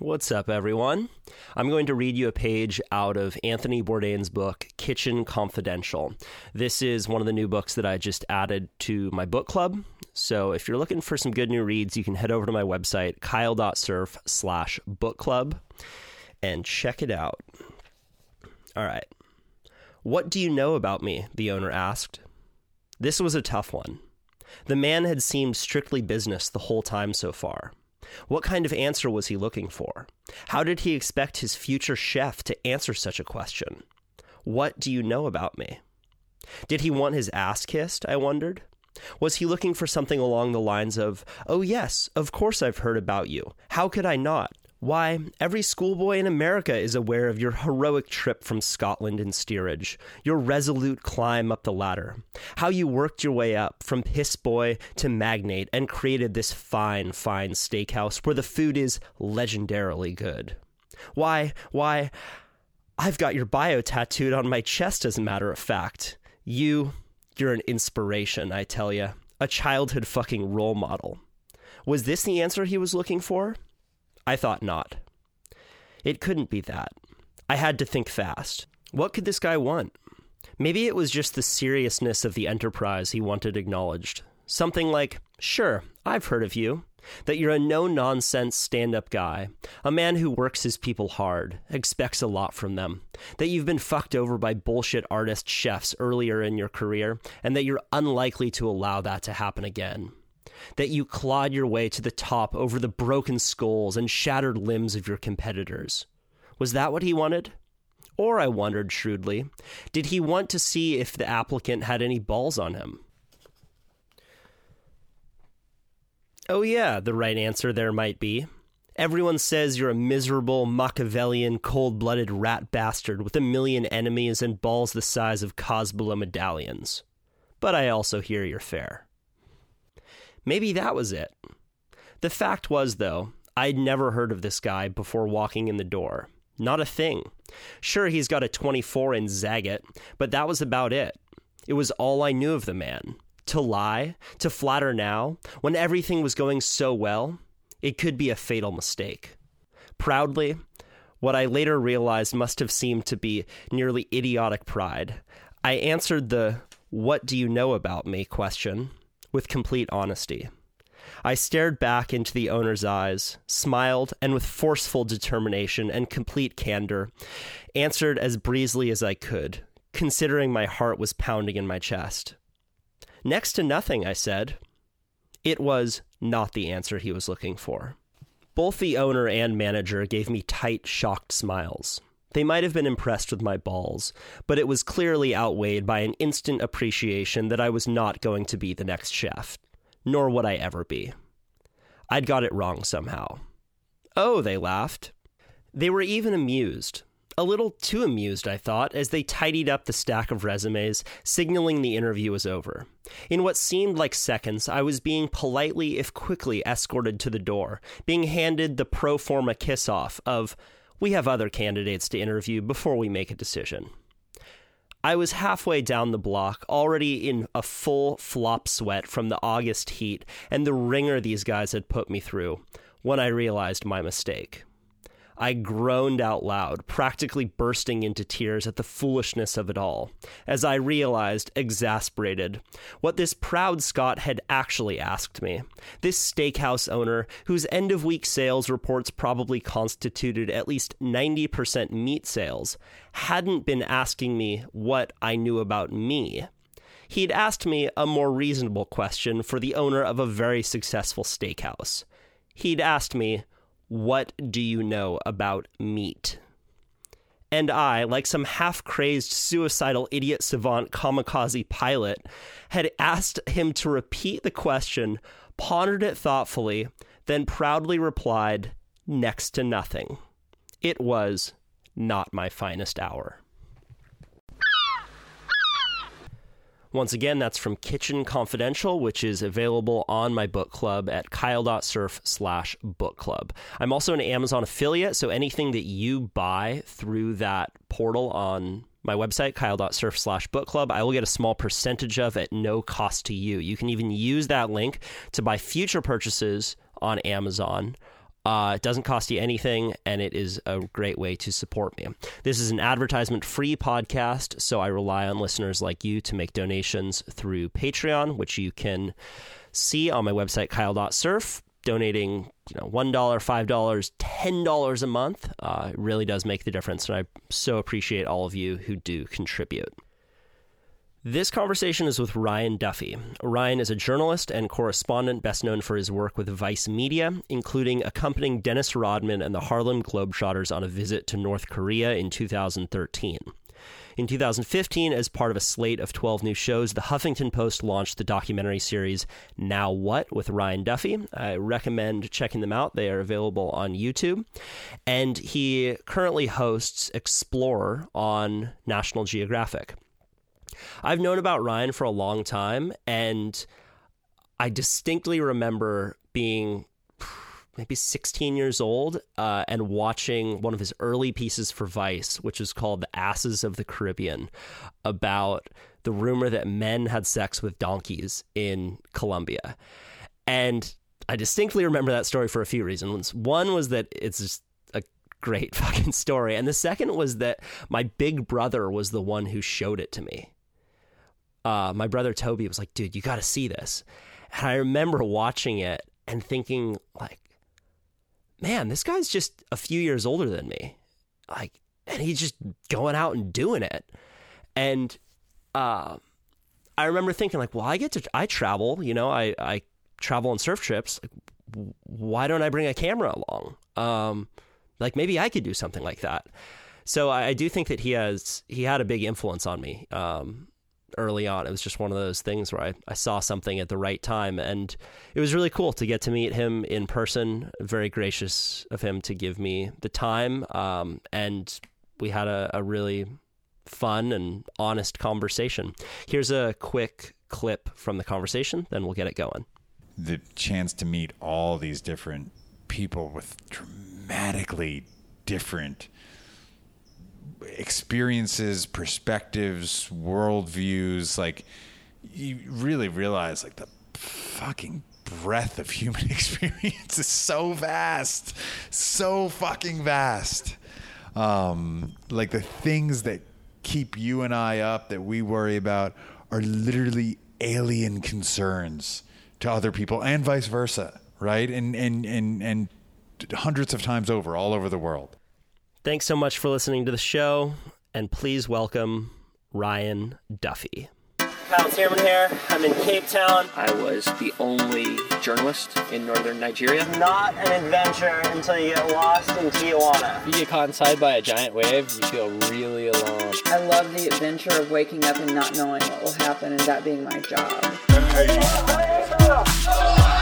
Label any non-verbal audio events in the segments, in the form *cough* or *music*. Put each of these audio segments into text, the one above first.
What's up, everyone? I'm going to read you a page out of Anthony Bourdain's book, Kitchen Confidential. This is one of the new books that I just added to my book club. So if you're looking for some good new reads, you can head over to my website, kyle.surf slash book club, and check it out. All right. What do you know about me? The owner asked. This was a tough one. The man had seemed strictly business the whole time so far. What kind of answer was he looking for? How did he expect his future chef to answer such a question? What do you know about me? Did he want his ass kissed? I wondered. Was he looking for something along the lines of, Oh, yes, of course I've heard about you. How could I not? Why, every schoolboy in America is aware of your heroic trip from Scotland in steerage, your resolute climb up the ladder, how you worked your way up from piss boy to magnate and created this fine, fine steakhouse where the food is legendarily good. Why, why, I've got your bio tattooed on my chest, as a matter of fact. You, you're an inspiration, I tell you. A childhood fucking role model. Was this the answer he was looking for? I thought not. It couldn't be that. I had to think fast. What could this guy want? Maybe it was just the seriousness of the enterprise he wanted acknowledged. Something like, Sure, I've heard of you. That you're a no nonsense stand up guy, a man who works his people hard, expects a lot from them, that you've been fucked over by bullshit artist chefs earlier in your career, and that you're unlikely to allow that to happen again that you clawed your way to the top over the broken skulls and shattered limbs of your competitors. Was that what he wanted? Or, I wondered shrewdly, did he want to see if the applicant had any balls on him? Oh, yeah, the right answer there might be. Everyone says you're a miserable, Machiavellian, cold blooded rat bastard with a million enemies and balls the size of Cosbala medallions. But I also hear you're fair. Maybe that was it. The fact was, though, I'd never heard of this guy before walking in the door. Not a thing. Sure, he's got a 24 in Zagat, but that was about it. It was all I knew of the man. To lie, to flatter now, when everything was going so well, it could be a fatal mistake. Proudly, what I later realized must have seemed to be nearly idiotic pride, I answered the what do you know about me question with complete honesty. I stared back into the owner's eyes, smiled, and with forceful determination and complete candor, answered as breezily as I could, considering my heart was pounding in my chest. Next to nothing, I said. It was not the answer he was looking for. Both the owner and manager gave me tight, shocked smiles. They might have been impressed with my balls, but it was clearly outweighed by an instant appreciation that I was not going to be the next chef, nor would I ever be. I'd got it wrong somehow. Oh, they laughed. They were even amused. A little too amused, I thought, as they tidied up the stack of resumes, signaling the interview was over. In what seemed like seconds, I was being politely, if quickly, escorted to the door, being handed the pro forma kiss off of, we have other candidates to interview before we make a decision. I was halfway down the block, already in a full flop sweat from the August heat and the ringer these guys had put me through, when I realized my mistake. I groaned out loud, practically bursting into tears at the foolishness of it all, as I realized, exasperated, what this proud Scot had actually asked me. This steakhouse owner, whose end of week sales reports probably constituted at least 90% meat sales, hadn't been asking me what I knew about me. He'd asked me a more reasonable question for the owner of a very successful steakhouse. He'd asked me, what do you know about meat? And I, like some half crazed suicidal idiot savant kamikaze pilot, had asked him to repeat the question, pondered it thoughtfully, then proudly replied, next to nothing. It was not my finest hour. Once again, that's from Kitchen Confidential, which is available on my book club at kyle.surf slash book club. I'm also an Amazon affiliate, so anything that you buy through that portal on my website, kyle.surf slash book club, I will get a small percentage of at no cost to you. You can even use that link to buy future purchases on Amazon Uh, it doesn't cost you anything, and it is a great way to support me. This is an advertisement free podcast, so I rely on listeners like you to make donations through Patreon, which you can see on my website, kyle.surf. Donating, you know, $1, $5, $10 a month uh, really does make the difference, and I so appreciate all of you who do contribute. This conversation is with Ryan Duffy. Ryan is a journalist and correspondent best known for his work with Vice Media, including accompanying Dennis Rodman and the Harlem Globetrotters on a visit to North Korea in 2013. In 2015, as part of a slate of 12 new shows, the Huffington Post launched the documentary series Now What with Ryan Duffy. I recommend checking them out. They are available on YouTube. And he currently hosts Explorer on National Geographic. I've known about Ryan for a long time, and I distinctly remember being maybe 16 years old uh, and watching one of his early pieces for Vice, which is called The Asses of the Caribbean, about the rumor that men had sex with donkeys in Colombia. And I distinctly remember that story for a few reasons. One was that it's just a great *laughs* fucking story. And the second was that my big brother was the one who showed it to me uh, my brother Toby was like, dude, you got to see this. And I remember watching it and thinking, like, man, this guy's just a few years older than me. Like, and he's just going out and doing it. And uh, I remember thinking, like, well, I get to, I travel, you know, I, I travel on surf trips. Like, why don't I bring a camera along? Um, like, maybe I could do something like that. So I, I do think that he has, he had a big influence on me. Um, early on. It was just one of those things where I, I saw something at the right time. And it was really cool to get to meet him in person. Very gracious of him to give me the time. Um, and we had a, a really fun and honest conversation. Here's a quick clip from the conversation, then we'll get it going. The chance to meet all these different people with dramatically different experiences, perspectives, worldviews. Like you really realize like the fucking breadth of human *laughs* experience is so vast, so fucking vast. Um, like the things that keep you and I up that we worry about are literally alien concerns to other people and vice versa, right? And and and and hundreds of times over all over the world. Thanks so much for listening to the show, and please welcome Ryan Duffy. Kyle Thiermann here. I'm in Cape Town. I was the only journalist in northern Nigeria. Not an adventure until you get lost in Tijuana. You get caught inside by a giant wave, you feel really alone. I love the adventure of waking up and not knowing what will happen and that being my job. I'm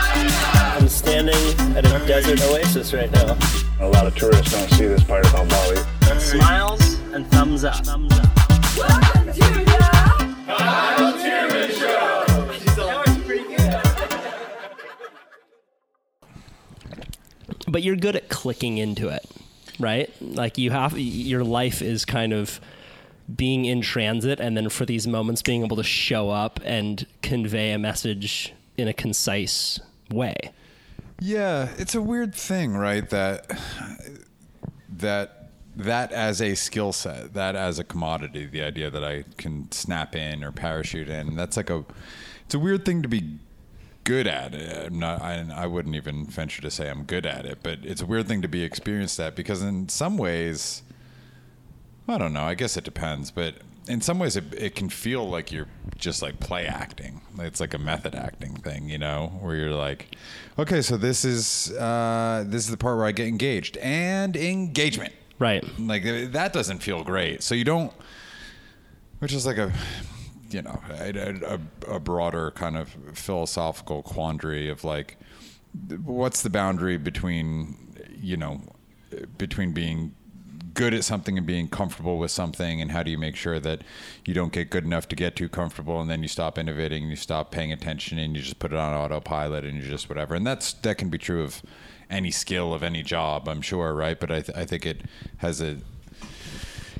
standing at a desert oasis right now. A lot of tourists don't see this part about Bali. Smiles and thumbs up. Thumbs up. Welcome to the But you're good at clicking into it, right? Like you have your life is kind of being in transit and then for these moments being able to show up and convey a message in a concise way. Yeah, it's a weird thing, right? That that that as a skill set, that as a commodity, the idea that I can snap in or parachute in, that's like a it's a weird thing to be good at. I'm not, I, I wouldn't even venture to say I'm good at it, but it's a weird thing to be experienced at because in some ways, I don't know. I guess it depends, but in some ways, it, it can feel like you're just like play acting. It's like a method acting thing, you know, where you're like, okay, so this is uh, this is the part where I get engaged and engagement, Right. like that doesn't feel great. So you don't, which is like a, you know, a, a, a broader kind of philosophical quandary of like, what's the boundary between, you know, between being good at something and being comfortable with something and how do you make sure that you don't get good enough to get too comfortable and then you stop innovating and you stop paying attention and you just put it on autopilot and you just whatever. And that's that can be true of any skill of any job i'm sure right? But i, th- I think it has a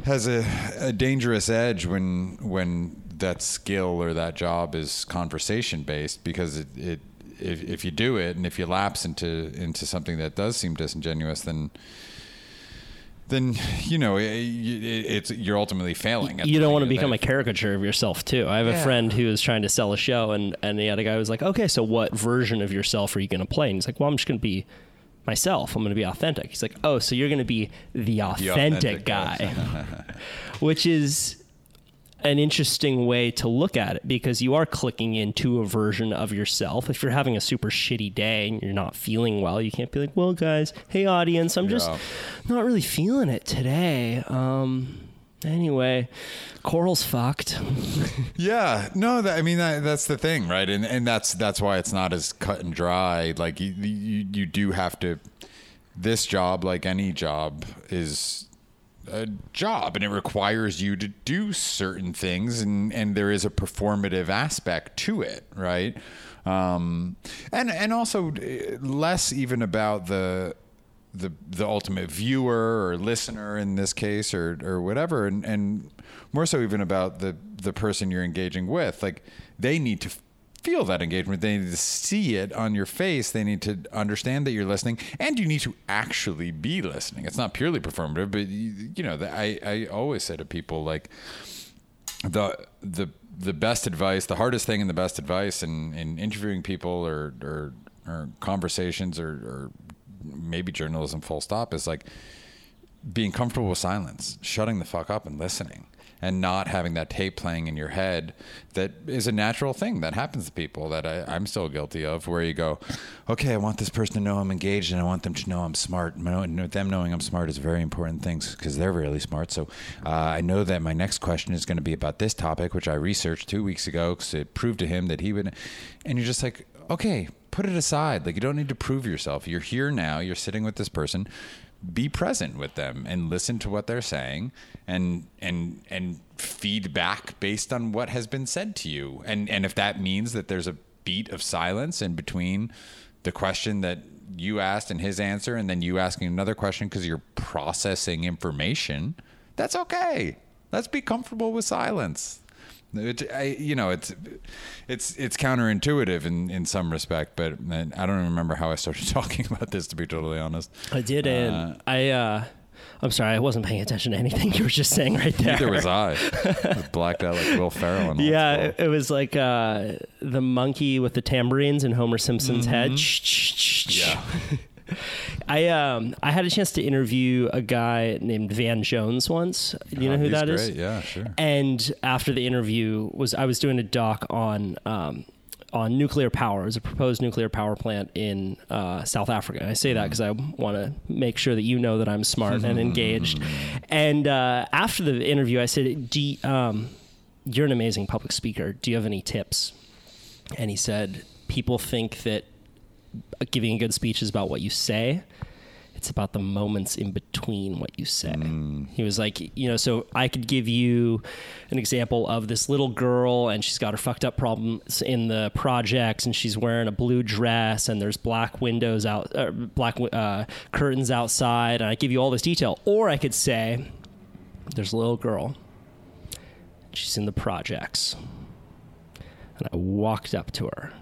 has a, a dangerous edge when when that skill or that job is conversation based because it, it if if you do it and if you lapse into into something that does seem disingenuous, then then you know it, it's you're ultimately failing. you don't want to become a caricature of yourself too. I have yeah. a friend who was trying to sell a show, and and the other guy was like, "Okay, so what version of yourself are you going to play?" And he's like, "Well, I'm just going to be myself. I'm going to be authentic." He's like, "Oh, so you're going to be the authentic, the authentic guy," *laughs* *laughs* which is an interesting way to look at it because you are clicking into a version of yourself. If you're having a super shitty day and you're not feeling well, you can't be like, "Well, guys, hey audience, I'm just not really feeling it today." Um anyway, Coral's fucked. *laughs* yeah, no, that, I mean that, that's the thing, right? And and that's that's why it's not as cut and dry. Like you you, you do have to this job like any job is a job and it requires you to do certain things and, and there is a performative aspect to it, right? Um, and and also uh, less even about the the the ultimate viewer or listener in this case or or whatever and, and more so even about the the person you're engaging with like they need to feel that engagement. They need to see it on your face. They need to understand that you're listening, and you need to actually be listening. It's not purely performative, but you, you know, I I always say to people like the the the best advice, the hardest thing, and the best advice in in interviewing people or or, or conversations or, or maybe journalism full stop is like being comfortable with silence, shutting the fuck up and listening and not having that tape playing in your head that is a natural thing that happens to people that I, am still guilty of where you go okay i want this person to know i'm engaged and i want them to know i'm smart. Them knowing i'm smart is very important things because they're really smart. So uh, i know that my next question is going to be about this topic which i researched two weeks ago because it proved to him that he would and you're just like okay put it aside. Like you don't need to prove yourself. You're here now. You're sitting with this person. Be present with them and listen to what they're saying and and and feedback based on what has been said to you. And and if that means that there's a beat of silence in between the question that you asked and his answer and then you asking another question because you're processing information that's okay. Let's be comfortable with silence it, I, you know, it's it's it's counterintuitive in, in some respect, but I don't remember how I started *laughs* talking about this. To be totally honest, I did, and uh, I. Uh, I'm sorry, I wasn't paying attention to anything you were just saying right there. Neither was I. *laughs* I blacked out like Will Ferrell. yeah, it, it, was like uh, the monkey with the tambourines in Homer Simpson's mm-hmm. head. Yeah. I um I had a chance to interview a guy named Van Jones once. You know oh, who that great. is? Yeah, sure. And after the interview was I was doing a doc on um, on nuclear power. It was a proposed nuclear power plant in uh, South Africa. And I say that because mm-hmm. I want to make sure that you know that I'm smart and *laughs* engaged. And uh, after the interview, I said, you, um, "You're an amazing public speaker. Do you have any tips?" And he said, "People think that giving a good speech is about what you say. It's about the moments in between what you say. Mm. He was like, you know, so I could give you an example of this little girl and she's got her fucked up problems in the projects and she's wearing a blue dress and there's black windows out, uh, black uh, curtains outside. And I give you all this detail. Or I could say, there's a little girl. She's in the projects. And I walked up to her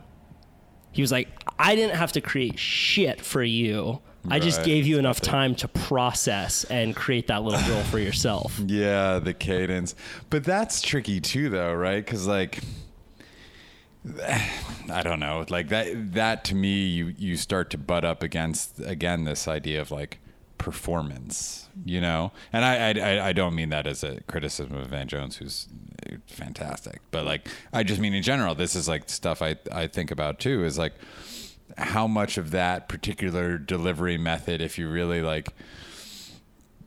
he was like, I didn't have to create shit for you. I just gave you enough time to process and create that little girl for yourself. *laughs* Yeah, the cadence. But that's tricky too, though, right? Because, like, *sighs* I don't know. Like that, that to me, you, you start to butt up against, again, this idea of like, performance, you know? And I, I, I don't mean that as a criticism of Van Jones, who's fantastic, but like, I just mean in general, this is like stuff I, I think about too, is like how much of that particular delivery method, if you really like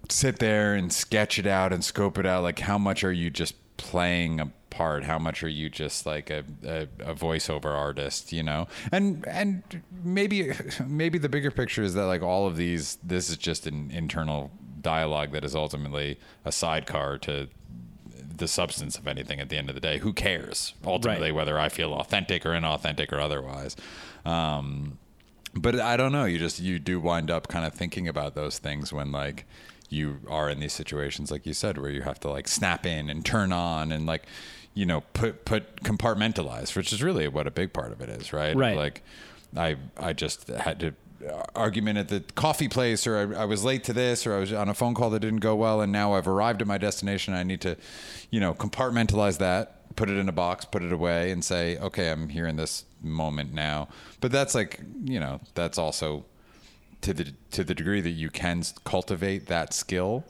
sit there and sketch it out and scope it out, like how much are you just playing a part? How much are you just like a, a, a, voiceover artist you know? And and maybe *laughs* maybe the bigger picture is that like all of these this is just an internal dialogue that is ultimately a sidecar to the substance of anything at the end of the day. Who cares ultimately right. whether i feel authentic or inauthentic or otherwise. Um, but i don't know. You just you do wind up kind of thinking about those things when like you are in these situations like you said where you have to like snap in and turn on and like you know put put compartmentalize which is really what a big part of it is right? Right. Like I I just had to Uh, argument at the coffee place or I, I was late to this or I was on a phone call that didn't go well and now I've arrived at my destination. I need to you know compartmentalize that put it in a box put it away and say okay I'm here in this moment now. But that's like you know that's also to the to the degree that you can cultivate that skill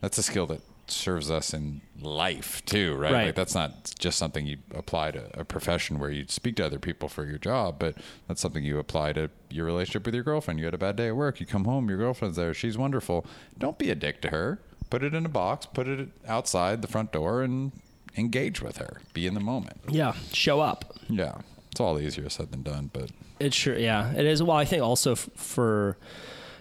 that's a skill that serves us in life too, right? Right. Like that's not just something you apply to a profession where you speak to other people for your job, but that's something you apply to your relationship with your girlfriend. You had a bad day at work, you come home, your girlfriend's there, she's wonderful. Don't be a dick to her. Put it in a box, put it outside the front door, and engage with her. Be in the moment. Yeah, show up. Yeah, it's all easier said than done, but It sure, yeah, it is. Well, I think also f- for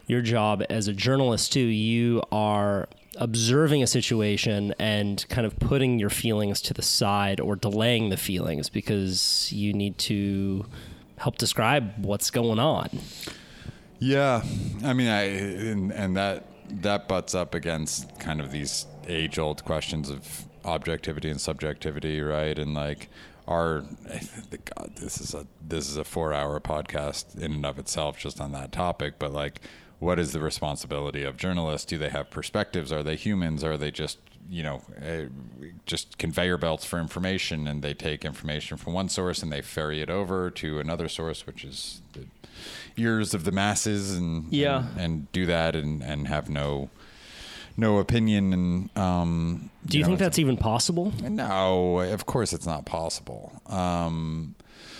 your job as a journalist too, you are observing a situation and kind of putting your feelings to the side or delaying the feelings because you need to help describe what's going on. Yeah, I mean, I and, and that that butts up against kind of these age-old questions of objectivity and subjectivity, right? And like, our God, this is a this is a four-hour podcast in and of itself, just on that topic. But like, what is the responsibility of journalists? Do they have perspectives? Are they humans? Are they just you know, uh, just conveyor belts for information, and they take information from one source and they ferry it over to another source, which is the ears of the masses, and Yeah. and, and do that and and have no no opinion. And um, Do you, know, think that's even possible? no? Of course, it's not possible. Um,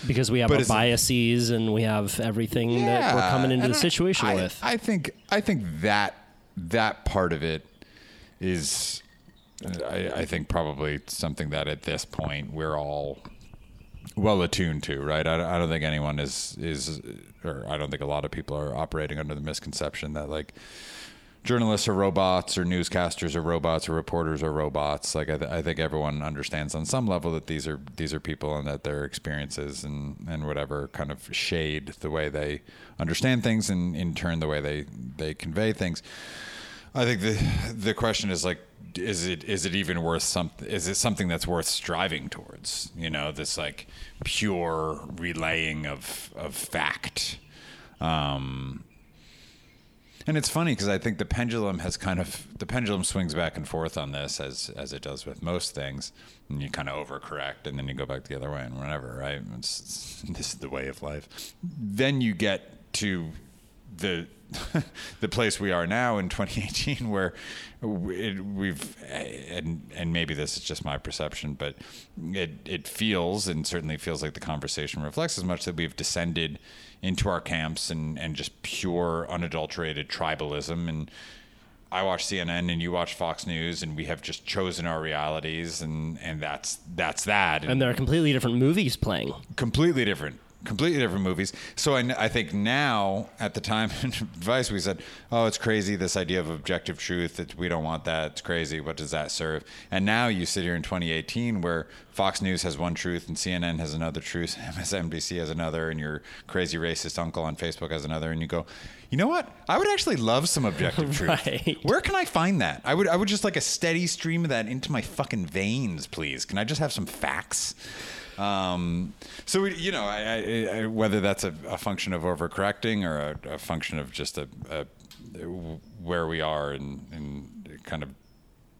Because we have But our biases and we have everything that we're coming into the situation I, with. I think I think that that part of it is, I, I think probably something that at this point we're all well attuned to, right? I, I don't think anyone is is, or I don't think a lot of people are operating under the misconception that like journalists are robots or newscasters are robots or reporters are robots. Like I, th- I think everyone understands on some level that these are these are people and that their experiences and, and whatever kind of shade the way they understand things and in turn the way they, they convey things. I think the the question is like, is it is it even worth something? Is it something that's worth striving towards? You know, this like pure relaying of of fact. Um, and it's funny because I think the pendulum has kind of the pendulum swings back and forth on this as as it does with most things, and you kind of overcorrect and then you go back the other way and whatever, right? It's, it's, *laughs* this is the way of life. Then you get to the *laughs* the place we are now in 2018 where it, we've and and maybe this is just my perception but it it feels and certainly feels like the conversation reflects as much that we've descended into our camps and and just pure unadulterated tribalism. And I watch CNN and you watch Fox News and we have just chosen our realities and and that's that's that. And there are completely different movies playing. completely different completely different movies so I, I think now at the time *laughs* in advice we said oh it's crazy this idea of objective truth that we don't want that it's crazy what does that serve and now you sit here in 2018 where fox news has one truth and cnn has another truth *laughs* msnbc has another and your crazy racist uncle on facebook has another and you go you know what i would actually love some objective *laughs* truth Right. where can I find that? I would I would just like a steady stream of that into my fucking veins, please. Can I just have some facts? Um, so we, you know, I, I, I, whether that's a, a function of overcorrecting or a, a function of just a, where we are in, in kind of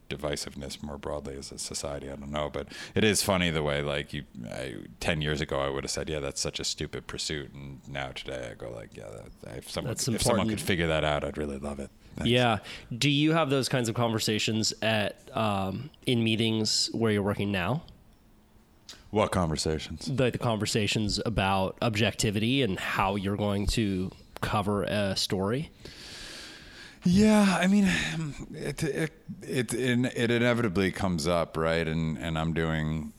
divisiveness more broadly as a society. I don't know, but it is funny the way like you, I, ten years ago, I would have said, yeah, that's such a stupid pursuit, and now today I go like, yeah, that, if someone That's if someone could figure that out, I'd really love it. Thanks. Yeah. Do you have those kinds of conversations at um, in meetings where you're working now? What conversations? The, the conversations about objectivity and how you're going to cover a story. Yeah, I mean, it it it, it inevitably comes up, right? And and I'm doing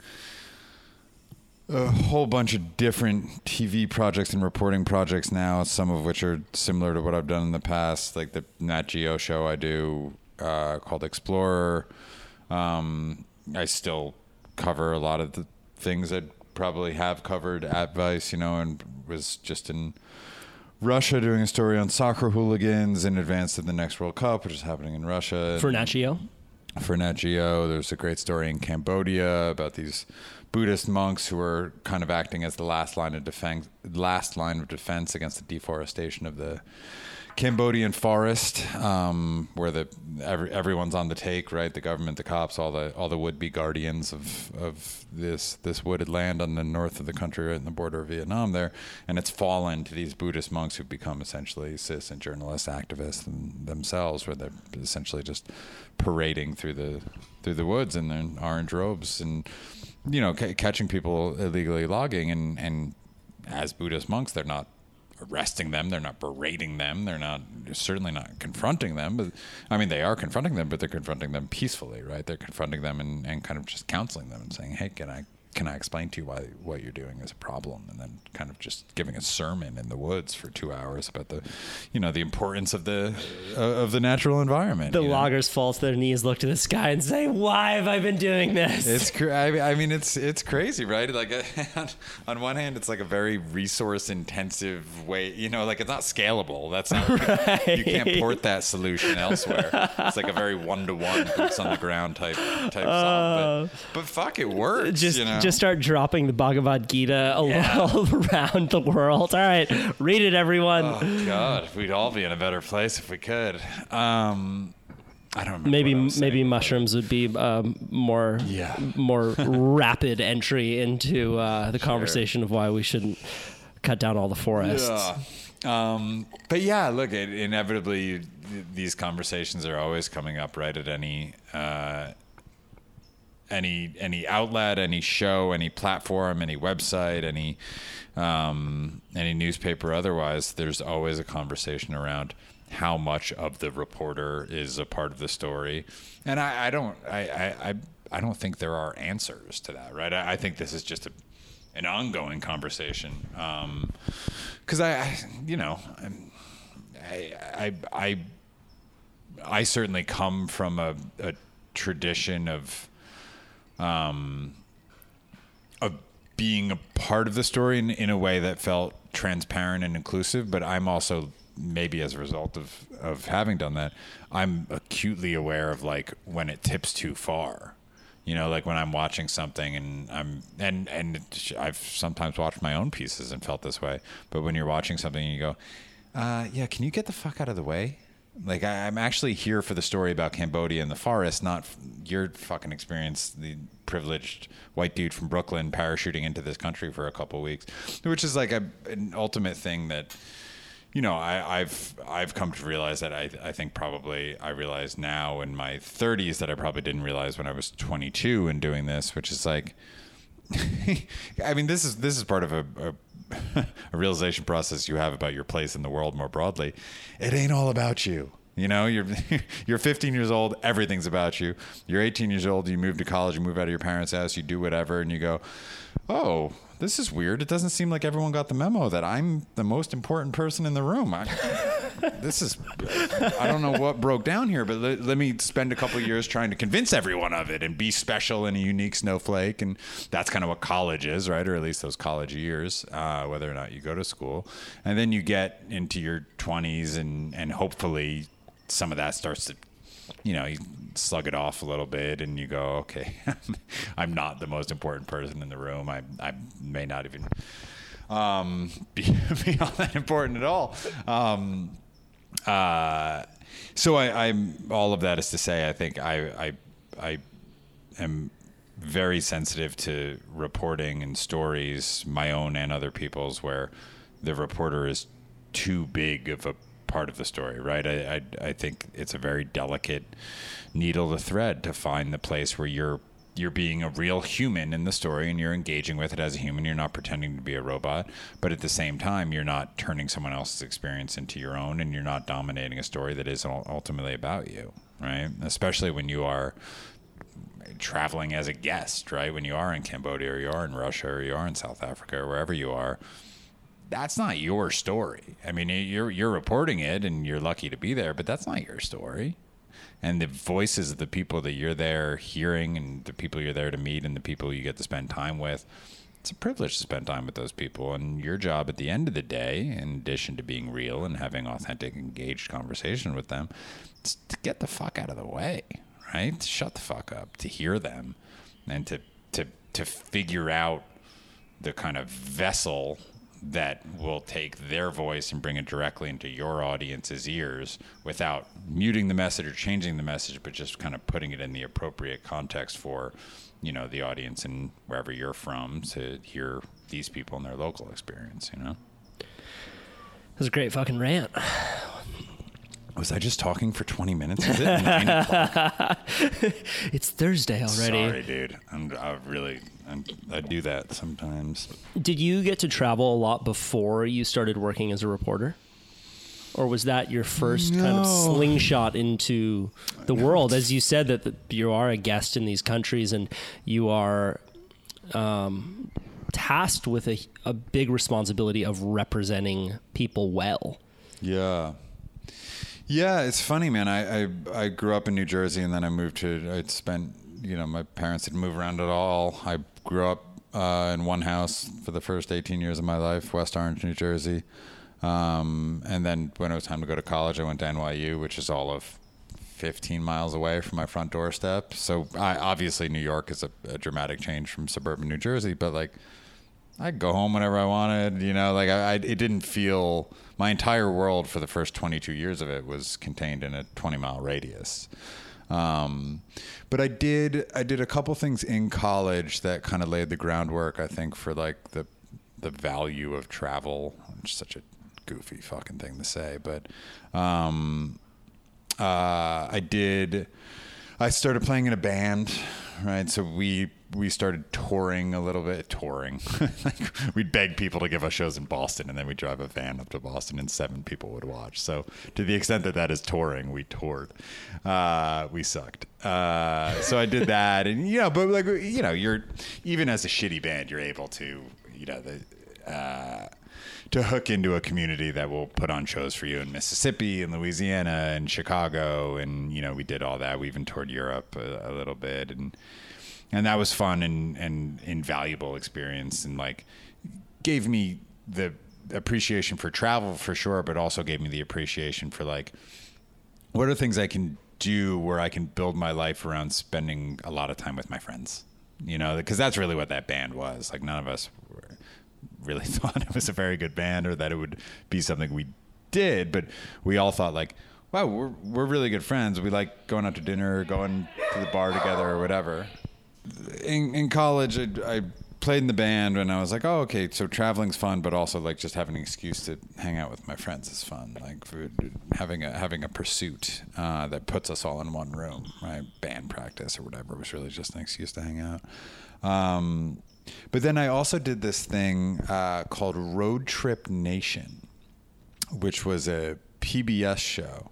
a whole bunch of different TV projects and reporting projects now, some of which are similar to what I've done in the past, like the Nat Geo show I do uh, called Explorer. Um, I still cover a lot of the things I'd probably have covered at Vice, you know, and was just in Russia doing a story on soccer hooligans in advance of the next World Cup, which is happening in Russia. For Nat Geo? For Nat Geo, there's a great story in Cambodia about these Buddhist monks who are kind of acting as the last line of defense, last line of defense against the deforestation of the Cambodian forest, um, where the every, everyone's on the take, right? The government, the cops, all the all the would-be guardians of of this this wooded land on the north of the country, right in the border of Vietnam, there, and it's fallen to these Buddhist monks who've become essentially citizen journalists, activists them- themselves, where they're essentially just parading through the through the woods in their orange robes and you know ca- catching people illegally logging, and and as Buddhist monks, they're not arresting them. They're not berating them. They're not certainly not confronting them. But I mean, they are confronting them, but they're confronting them peacefully, right? They're confronting them and, and kind of just counseling them and saying, "Hey, can I can I explain to you why what you're doing is a problem?" And then kind of just giving a sermon in the woods for two hours about the, you know, the importance of the uh, of the natural environment. The you know? loggers fall to their knees, look to the sky, and say, "Why have I been doing this?" It's *laughs* cra- I mean- I mean it's it's crazy, right? Like *laughs* on, on one hand, it's like a very resource intensive way. You know, like it's not scalable. That's not *laughs* you can't port that solution elsewhere. It's like a very one to one boots on the ground type type song. But, but fuck, it works. Uh, just you know? Just start dropping the Bhagavad Gita all, Yeah. *laughs* all around the world. All right, read it, everyone. Oh God, we'd all be in a better place if we could. Um, I don't remember. maybe what maybe saying. mushrooms would be um, more Yeah. more rapid entry into uh, the conversation of why we shouldn't cut down all the forests. Yeah. Um, but yeah, look, it, inevitably, you, these conversations are always coming up, right? At any uh, any any outlet, any show, any platform, any website, any um, any newspaper, otherwise, there's always a conversation around how much of the reporter is a part of the story, and I, I don't, I, I, I, don't think there are answers to that, right? I, I think this is just a an ongoing conversation, because I, I, you know, I, I, I, I certainly come from a, a tradition of of being a part of the story in, in a way that felt transparent and inclusive. But I'm also maybe as a result of of having done that, I'm acutely aware of like when it tips too far. You know, like when I'm watching something and I'm and and I've sometimes watched my own pieces and felt this way. But when you're watching something and you go, uh, "Yeah, can you get the fuck out of the way?" Like I, I'm actually here for the story about Cambodia and the forest, not your fucking experience. The privileged white dude from Brooklyn parachuting into this country for a couple weeks, which is like a, an ultimate thing that you know I, I've I've come to realize that I I think probably I realize now in my 30s that I probably didn't realize when I was 22 and doing this, which is like *laughs* I mean, this is this is part of a, a, *laughs* a realization process you have about your place in the world more broadly. It ain't all about you. You know, you're *laughs* you're 15 years old. Everything's about you. You're 18 years old. You move to college. You move out of your parents' house. You do whatever, and you go, "Oh, this is weird. It doesn't seem like everyone got the memo that I'm the most important person in the room." I, this is I don't know what broke down here, but let, let me spend a couple years trying to convince everyone of it and be special and a unique snowflake, and that's kind of what college is, right? Or at least those college years, uh, whether or not you go to school, and then you get into your 20s, and and hopefully some of that starts to you know, you slug it off a little bit and you go, okay, *laughs* I'm not the most important person in the room. I, I may not even um, *laughs* be, be all that important at all. Um, uh, so I, I'm all of that is to say, I think I, I, I am very sensitive to reporting and stories, my own and other people's, where the reporter is too big of a part of the story, right? I, I, I think it's a very delicate needle to thread to find the place where you're you're being a real human in the story and you're engaging with it as a human. You're not pretending to be a robot, but at the same time, you're not turning someone else's experience into your own and you're not dominating a story that is ul- ultimately about you, right? Especially when you are traveling as a guest, right? When you are in Cambodia or you are in Russia or you are in South Africa or wherever you are, that's not your story. I mean, you're you're reporting it and you're lucky to be there, but that's not your story. And the voices of the people that you're there hearing and the people you're there to meet and the people you get to spend time with, it's a privilege to spend time with those people. And your job at the end of the day, in addition to being real and having authentic, engaged conversation with them, is to get the fuck out of the way, right? To shut the fuck up, to hear them, and to to to figure out the kind of vessel that will take their voice and bring it directly into your audience's ears without muting the message or changing the message, but just kind of putting it in the appropriate context for, you know, the audience and wherever you're from to hear these people and their local experience, you know? It was a great fucking rant. Was I just talking for 20 minutes? Is it nine o'clock? *laughs* It's Thursday already. Sorry, dude. I'm, I really, I'm, I do that sometimes. Did you get to travel a lot before you started working as a reporter? Or was that your first kind of slingshot into the world? As you said that the, you are a guest in these countries and you are um, tasked with a, a big responsibility of representing people well. Yeah. Yeah, it's funny, man. I, I I grew up in New Jersey, and then I moved to. I spent, you know, my parents didn't move around at all. I grew up uh, in one house for the first 18 years of my life, West Orange, New Jersey. Um, and then when it was time to go to college, I went to NYU, which is all of 15 miles away from my front doorstep. So I, obviously, New York is a, a dramatic change from suburban New Jersey, but like I could go home whenever I wanted. You know, like I, I, it didn't feel my entire world for the first 22 years of it was contained in a 20 mile radius. Um, but I did, I did a couple things in college that kind of laid the groundwork. I think for like the the value of travel. Which is such a goofy fucking thing to say, but um, uh, I did. I started playing in a band, right? So we we started touring a little bit, touring. *laughs* like we'd beg people to give us shows in Boston, and then we'd drive a van up to Boston, and seven people would watch. So to the extent that that is touring, we toured. Uh, we sucked. Uh, so I did that, and you know, but like you know, you're even as a shitty band, you're able to, you know, the. Uh, to hook into a community that will put on shows for you in Mississippi and Louisiana and Chicago and you know we did all that we even toured Europe a, a little bit and and that was fun and and invaluable experience and like gave me the appreciation for travel for sure but also gave me the appreciation for like what are things I can do where I can build my life around spending a lot of time with my friends you know because that's really what that band was like none of us were really *laughs* thought it was a very good band or that it would be something we did, but we all thought like, wow, we're we're really good friends. We like going out to dinner, going to the bar together, or whatever. In in college, I, I played in the band, and I was like, oh, okay, so traveling's fun, but also like just having an excuse to hang out with my friends is fun. Like having a having a pursuit uh, that puts us all in one room, right? Band practice or whatever was really just an excuse to hang out. Um, but then I also did this thing uh, called Roadtrip Nation, which was a PBS show.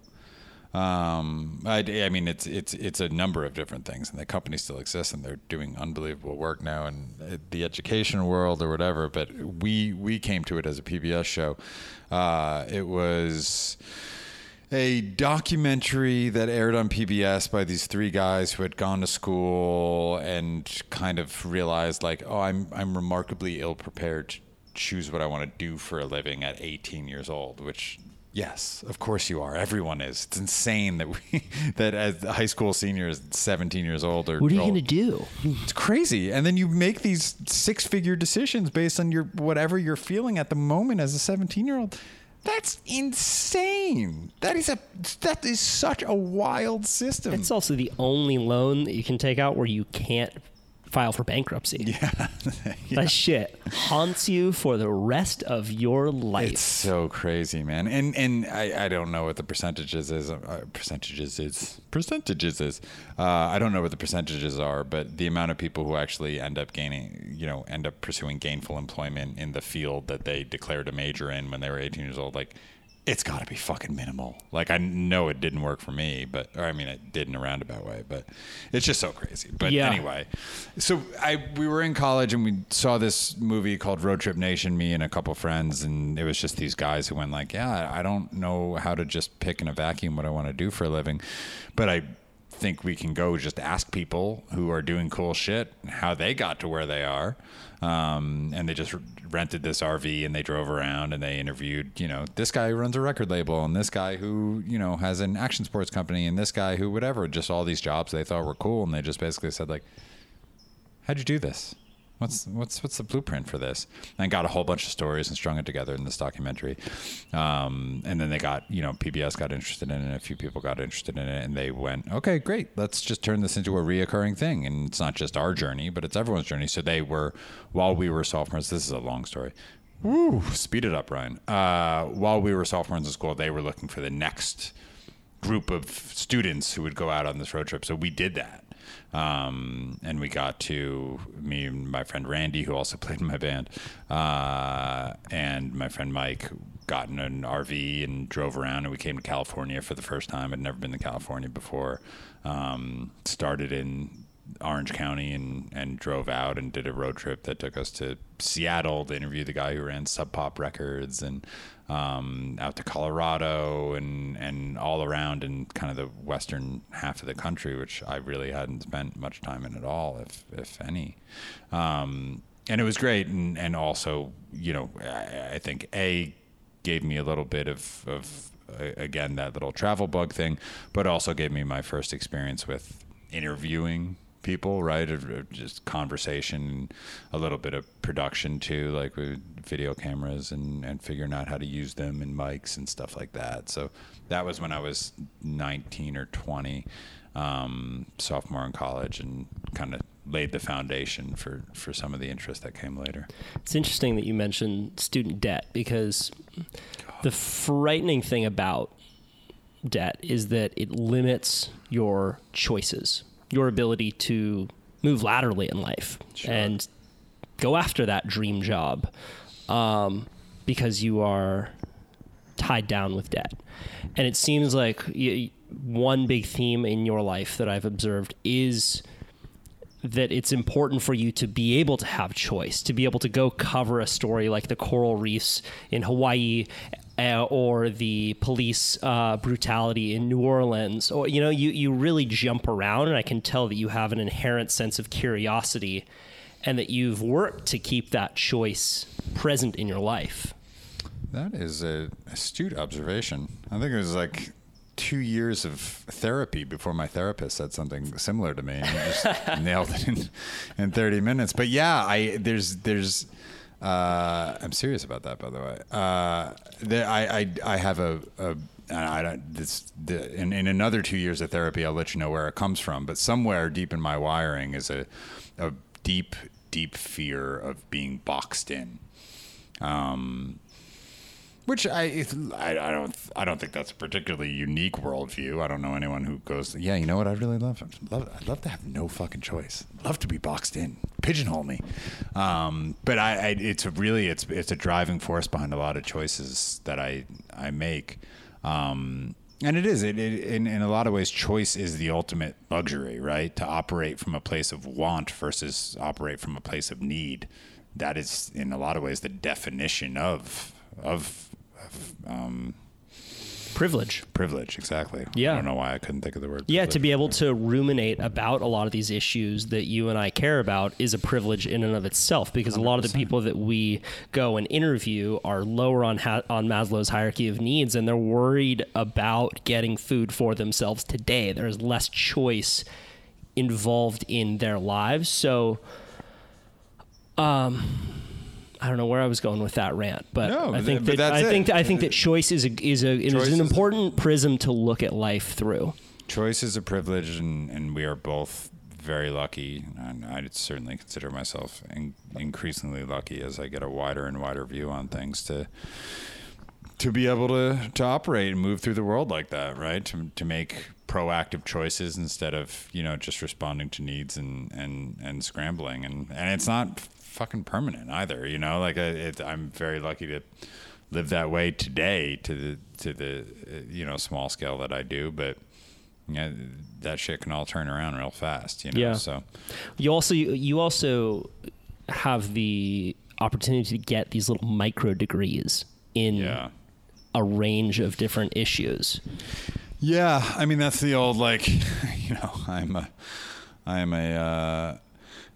Um, I, I mean, it's it's it's a number of different things, and the company still exists, and they're doing unbelievable work now in the education world or whatever. But we we came to it as a PBS show. Uh, it was a documentary that aired on PBS by these three guys who had gone to school and kind of realized like, oh, I'm I'm remarkably ill prepared to choose what I want to do for a living at 18 years old, which yes, of course you are. Everyone is. It's insane that we *laughs* that as a high school seniors, 17 years old or What are you going to do? it's crazy. And then you make these six figure decisions based on your whatever you're feeling at the moment as a 17 year old. That's insane. That is a that is such a wild system. It's also the only loan that you can take out where you can't file for bankruptcy. *laughs* Yeah. *laughs* That shit haunts you for the rest of your life. It's so crazy, man. And and I, I don't know what the percentages is. Uh, percentages is percentages is. Uh, I don't know what the percentages are, but the amount of people who actually end up gaining, you know, end up pursuing gainful employment in the field that they declared a major in when they were 18 years old, like. It's got to be fucking minimal. Like I know it didn't work for me, but or I mean it did in a roundabout way, but it's just so crazy. But Yeah. anyway, so I we were in college and we saw this movie called Roadtrip Nation. Me and a couple friends, and it was just these guys who went like, "Yeah, I don't know how to just pick in a vacuum what I want to do for a living, but I think we can go just ask people who are doing cool shit how they got to where they are." Um, and they just rented this RV and they drove around and they interviewed, you know, this guy who runs a record label and this guy who, you know, has an action sports company and this guy who whatever, just all these jobs they thought were cool and they just basically said like, how'd you do this? What's what's what's the blueprint for this? And got a whole bunch of stories and strung it together in this documentary. Um, and then they got you know PBS got interested in it. A few people got interested in it, and they went, okay, great, let's just turn this into a reoccurring thing. And it's not just our journey, but it's everyone's journey. So they were while we were sophomores. This is a long story. Woo, speed it up, Ryan. Uh, while we were sophomores in school, they were looking for the next group of students who would go out on this road trip. So we did that. Um, and we got to me and my friend Randy, who also *laughs* played in my band, uh, and my friend Mike got in an RV and drove around. And we came to California for the first time. I'd never been to California before. Um, started in Orange County and, and drove out and did a road trip that took us to Seattle to interview the guy who ran Sub Pop Records and um, out to Colorado and, and all around in kind of the western half of the country, which I really hadn't spent much time in at all, if, if any. Um, and it was great. And, and also, you know, I, I think A, gave me a little bit of, of again, that little travel bug thing, but also gave me my first experience with interviewing people, right? Just conversation, a little bit of production too, like with video cameras and, and figuring out how to use them and mics and stuff like that. So that was when I was 19 or 20, um, sophomore in college, and kind of laid the foundation for, for some of the interest that came later. It's interesting that you mentioned student debt because the frightening thing about debt is that it limits your choices your ability to move laterally in life sure. and go after that dream job um, because you are tied down with debt. And it seems like you, one big theme in your life that I've observed is that it's important for you to be able to have choice, to be able to go cover a story like the coral reefs in Hawaii uh, or the police uh, brutality in New Orleans, or you know, you you really jump around, and I can tell that you have an inherent sense of curiosity, and that you've worked to keep that choice present in your life. That is a astute observation. I think it was like two years of therapy before my therapist said something similar to me, and just *laughs* nailed it in, in 30 minutes. But yeah, I there's there's uh, I'm serious about that, by the way. Uh, there, I, I, I have a, a I don't, this, the, in, in another two years of therapy, I'll let you know where it comes from. But somewhere deep in my wiring is a, a deep, deep fear of being boxed in. Um, which I, I, I don't I don't think that's a particularly unique worldview. I don't know anyone who goes, yeah, you know what I really love? Love I'd love to have no fucking choice. Love to be boxed in, pigeonhole me. Um, but I, I, it's a really it's it's a driving force behind a lot of choices that I I make. Um, and it is it, it in, in a lot of ways choice is the ultimate luxury right? To operate from a place of want versus operate from a place of need. That is in a lot of ways the definition of of um, privilege. Privilege, exactly. Yeah. I don't know why I couldn't think of the word. Yeah, to be able to ruminate about a lot of these issues that you and I care about is a privilege in and of itself because 100%. a lot of the people that we go and interview are lower on ha- on Maslow's hierarchy of needs and they're worried about getting food for themselves today. There's less choice involved in their lives. So um I don't know where I was going with that rant, but no, I think that I think I think that choice is a, is a is an important prism to look at life through. Choice is a privilege, and, and we are both very lucky. And I certainly consider myself in, increasingly lucky as I get a wider and wider view on things to to be able to to operate and move through the world like that, right? To to make proactive choices instead of you know just responding to needs and and and scrambling and and it's not fucking permanent either. You know, like it, I'm very lucky to live that way today to the to the uh, you know small scale that I do, but that shit can all turn around real fast. You know, yeah. so you also you also have the opportunity to get these little micro degrees in yeah. a range of different issues. Yeah, I mean that's the old like, *laughs* you know, I'm a, I'm a. Uh,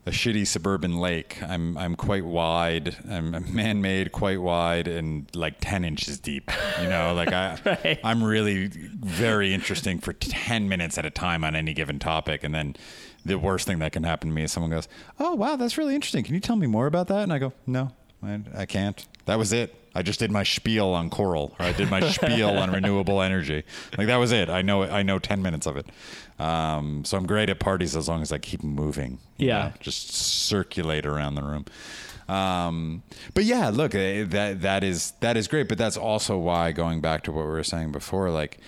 a shitty suburban lake. I'm I'm quite wide. I'm man-made, quite wide, and like ten inches deep. You know, like I *laughs* Right. I'm really very interesting for ten minutes at a time on any given topic, and then the worst thing that can happen to me is someone goes, "Oh wow, that's really interesting. Can you tell me more about that?" And I go, "No, I, I can't. That was it. I just did my spiel on coral, or I did my spiel on *laughs* renewable energy. Like that was it. I know I know ten minutes of it. Um, so I'm great at parties as long as I keep moving. you Yeah. know, just circulate around the room. Um, but yeah, look, eh, that that is that is great. But that's also why going back to what we were saying before, like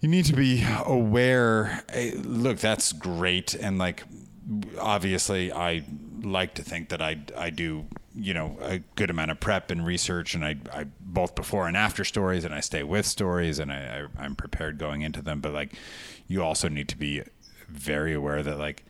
you need to be aware. eh, Look, that's great, and like obviously, I like to think that I I do you know a good amount of prep and research, and I I both before and after stories, and I stay with stories, and I, I I'm prepared going into them. But like, you also need to be very aware that like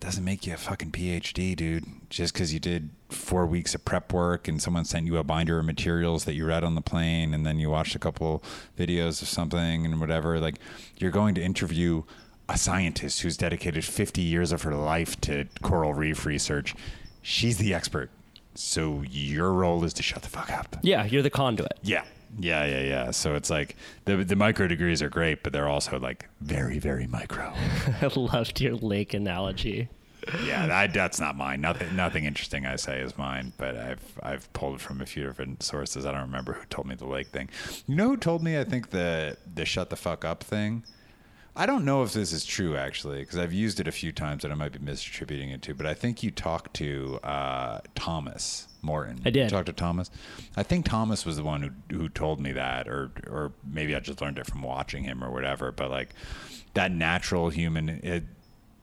doesn't make you a fucking PhD, dude. Just because you did four weeks of prep work and someone sent you a binder of materials that you read on the plane and then you watched a couple videos of something and whatever, like you're going to interview a scientist who's dedicated 50 years of her life to coral reef research. She's the expert. So your role is to shut the fuck up. Yeah, you're the conduit. Yeah. Yeah, yeah, yeah. So it's like the the micro degrees are great, but they're also like very, very micro. *laughs* I loved your lake analogy. yeah, that, that's not mine. Nothing, nothing interesting I say is mine. But I've I've pulled from a few different sources. I don't remember who told me the lake thing. You know who told me? I think the the shut the fuck up thing. I don't know if this is true actually, because I've used it a few times and I might be misattributing it to. But I think you talked to uh, Thomas Morton. I did. You talked to Thomas. I think Thomas was the one who who told me that, or or maybe I just learned it from watching him or whatever. But like that natural human. It,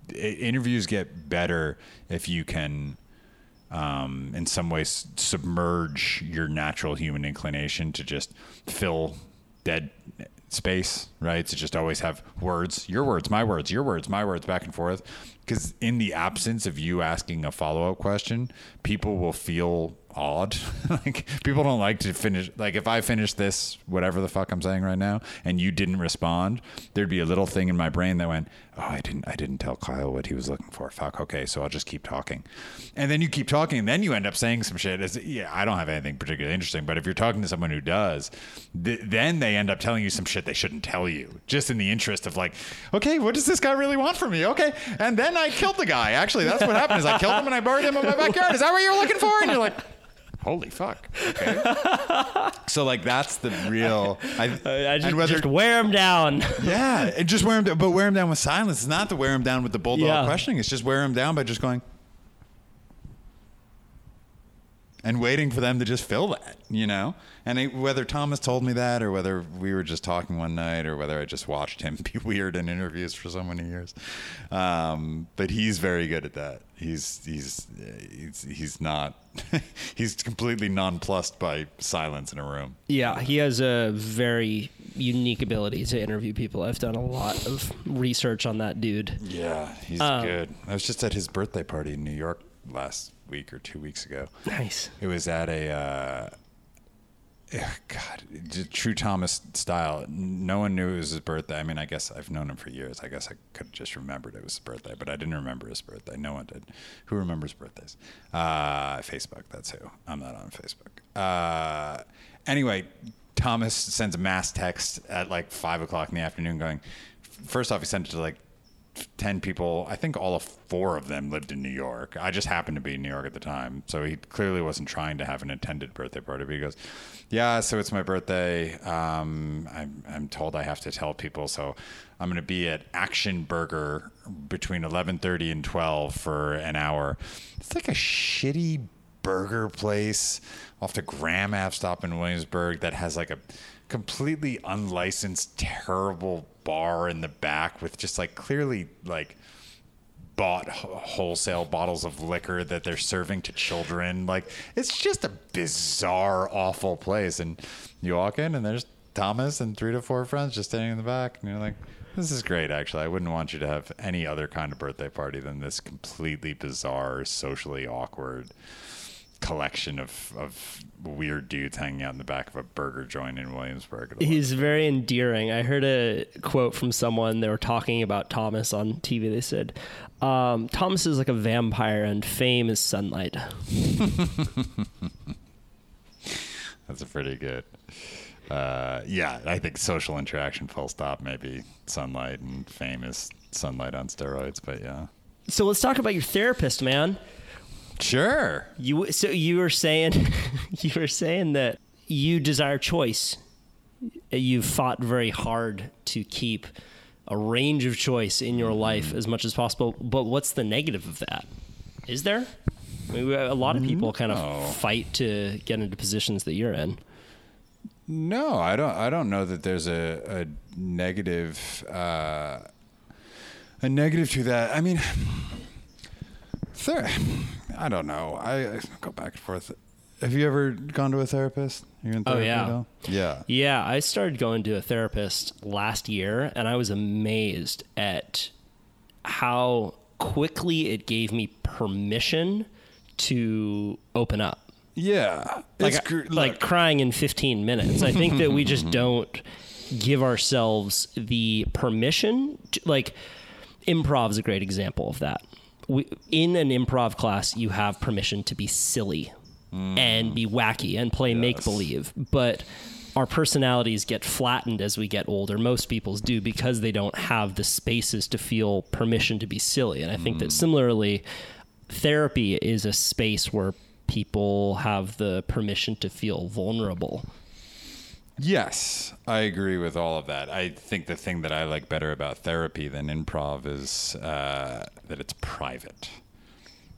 i- interviews get better if you can um, in some ways submerge your natural human inclination to just fill dead space right to just always have words your words my words your words my words back and forth. Because in the absence of you asking a follow-up question people will feel odd. *laughs* Like people don't like to finish like if i finish this whatever the fuck i'm saying right now and you didn't respond there'd be a little thing in my brain that went oh i didn't i didn't tell kyle what he was looking for. Fuck okay so i'll just keep talking. And then you keep talking and then you end up saying some shit. As yeah i don't have anything particularly interesting but if you're talking to someone who does th- then they end up telling you some shit they shouldn't tell you just in the interest of like okay what does this guy really want from me? Okay and then i killed the guy. Actually that's what happened is i killed him and i buried him in my backyard. Is that what you're looking for? And you're like holy fuck okay *laughs* so like that's the real I, *laughs* I just, whether just wear him down. *laughs* yeah, and just wear him, down, but wear him down with silence. It's not to wear him down with the bulldog Yeah. questioning. It's just wear him down by just going and waiting for them to just fill that, you know. And it, whether Thomas told me that, or whether we were just talking one night, or whether I just watched him *laughs* be weird in interviews for so many years, um, but he's very good at that. He's he's he's he's not *laughs* he's completely nonplussed by silence in a room. Yeah, he has a very unique ability to interview people. I've done a lot of research on that dude. Yeah, he's Um, good. I was just at his birthday party in New York last week or two weeks ago. Nice. It was at a, uh, eh, God, true Thomas style. No one knew it was his birthday. I mean, I guess I've known him for years. I guess I could have just remembered it was his birthday, but I didn't remember his birthday. No one did. Who remembers birthdays? Uh, Facebook, that's who. I'm not on Facebook. Uh, anyway, Thomas sends a mass text at like five o'clock in the afternoon going, first off, he sent it to like 10 people i think all of four of them lived in new york. I just happened to be in new york at the time. So he clearly wasn't trying to have an attended birthday party. But he goes yeah so it's my birthday. Um, I'm, I'm told i have to tell people. So i'm going to be at action burger between 11.30 and 12 for an hour. It's like a shitty burger place off the graham ave stop in williamsburg that has like a completely unlicensed terrible bar in the back with just like clearly like bought wholesale bottles of liquor that they're serving to children. Like it's just a bizarre awful place. And you walk in and there's thomas and three to four friends just standing in the back. And you're like this is great actually. I wouldn't want you to have any other kind of birthday party than this completely bizarre socially awkward collection of of weird dudes hanging out in the back of a burger joint in Williamsburg. He's very endearing. I heard a quote from someone. They were talking about Thomas on TV. They said, um, "Thomas is like a vampire, and fame is sunlight." *laughs* That's a pretty good. Uh, yeah, I think social interaction, full stop, maybe sunlight and fame is sunlight on steroids, but yeah. So let's talk about your therapist, man. Sure. You so you were saying *laughs* you were saying that you desire choice. You've fought very hard to keep a range of choice in your life as much as possible. But what's the negative of that? Is there? I mean, a lot of people kind of fight to get into positions that you're in. No, I don't. I don't know that there's a, a negative uh, a negative to that. I mean, ther- I don't know. I, I go back and forth. Have you ever gone to a therapist? You're in Oh, yeah. at? Yeah. Yeah, I started going to a therapist last year, and I was amazed at how quickly it gave me permission to open up. Yeah. Like, gr- like crying in 15 minutes. I think that we just *laughs* don't give ourselves the permission. To, like, improv is a great example of that. We, in an improv class, you have permission to be silly and be wacky and play make believe, but our personalities get flattened as we get older. Most people's do because they don't have the spaces to feel permission to be silly. And I think that mm. similarly, therapy is a space where people have the permission to feel vulnerable. Yes, I agree with all of that. I think the thing that I like better about therapy than improv is uh, that it's private.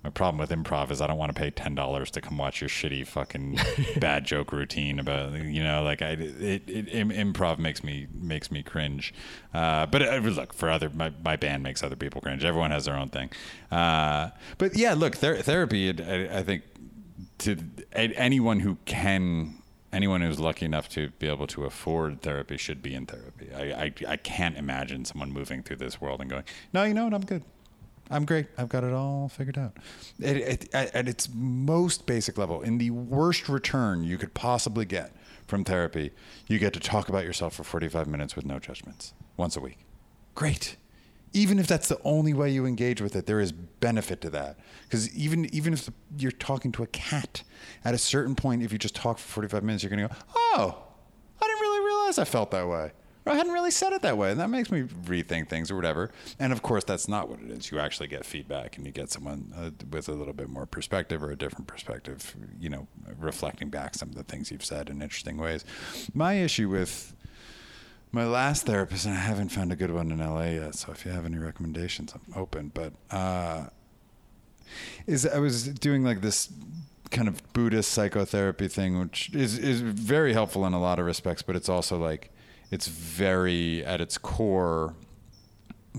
My problem with improv is I don't want to pay ten dollars to come watch your shitty fucking *laughs* bad joke routine about you know like I it, it im- improv makes me makes me cringe. Uh, but uh, look for other my, my band makes other people cringe. Everyone has their own thing. Uh, but yeah, look ther- therapy. it- I, I think to anyone who can anyone who's lucky enough to be able to afford therapy should be in therapy. I, I, I can't imagine someone moving through this world and going, no, you know what, I'm good. I'm great. I've got it all figured out. It, it, at, its most basic level, in the worst return you could possibly get from therapy, you get to talk about yourself for 45 minutes with no judgments once a week. Great. Even if that's the only way you engage with it, there is benefit to that. Because even even if you're talking to a cat, at a certain point, if you just talk for 45 minutes, you're going to go, "Oh, I didn't really realize I felt that way. Or I hadn't really said it that way." And that makes me rethink things or whatever. And of course, that's not what it is. You actually get feedback, and you get someone uh, with a little bit more perspective or a different perspective. You know, reflecting back some of the things you've said in interesting ways. My issue with my last therapist, and I haven't found a good one in LA yet. So if you have any recommendations, I'm open. But uh, is I was doing like this kind of Buddhist psychotherapy thing, which is is very helpful in a lot of respects, but it's also like it's very at its core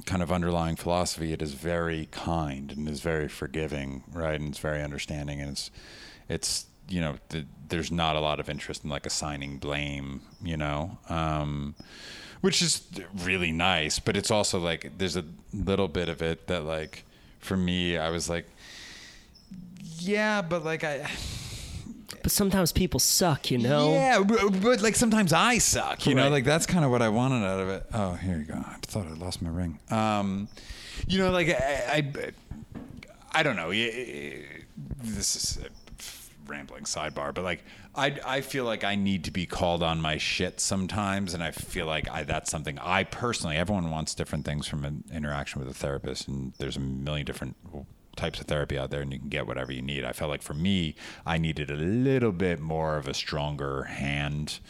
kind of underlying philosophy it is very kind and is very forgiving right and it's very understanding and it's it's you know th- there's not a lot of interest in like assigning blame you know um, which is really nice but it's also like there's a little bit of it that like for me i was like yeah but like i But sometimes people suck, you know? yeah, but, but like sometimes I suck, you know. Like that's kind of what I wanted out of it. Oh, here you go. I thought I lost my ring. Um, you know, like I, I, I don't know. This is rambling sidebar, but like I, I feel like I need to be called on my shit sometimes, and I feel like I that's something I personally. Everyone wants different things from an interaction with a therapist, and there's a million different types of therapy out there and you can get whatever you need. I felt like for me, I needed a little bit more of a stronger hand,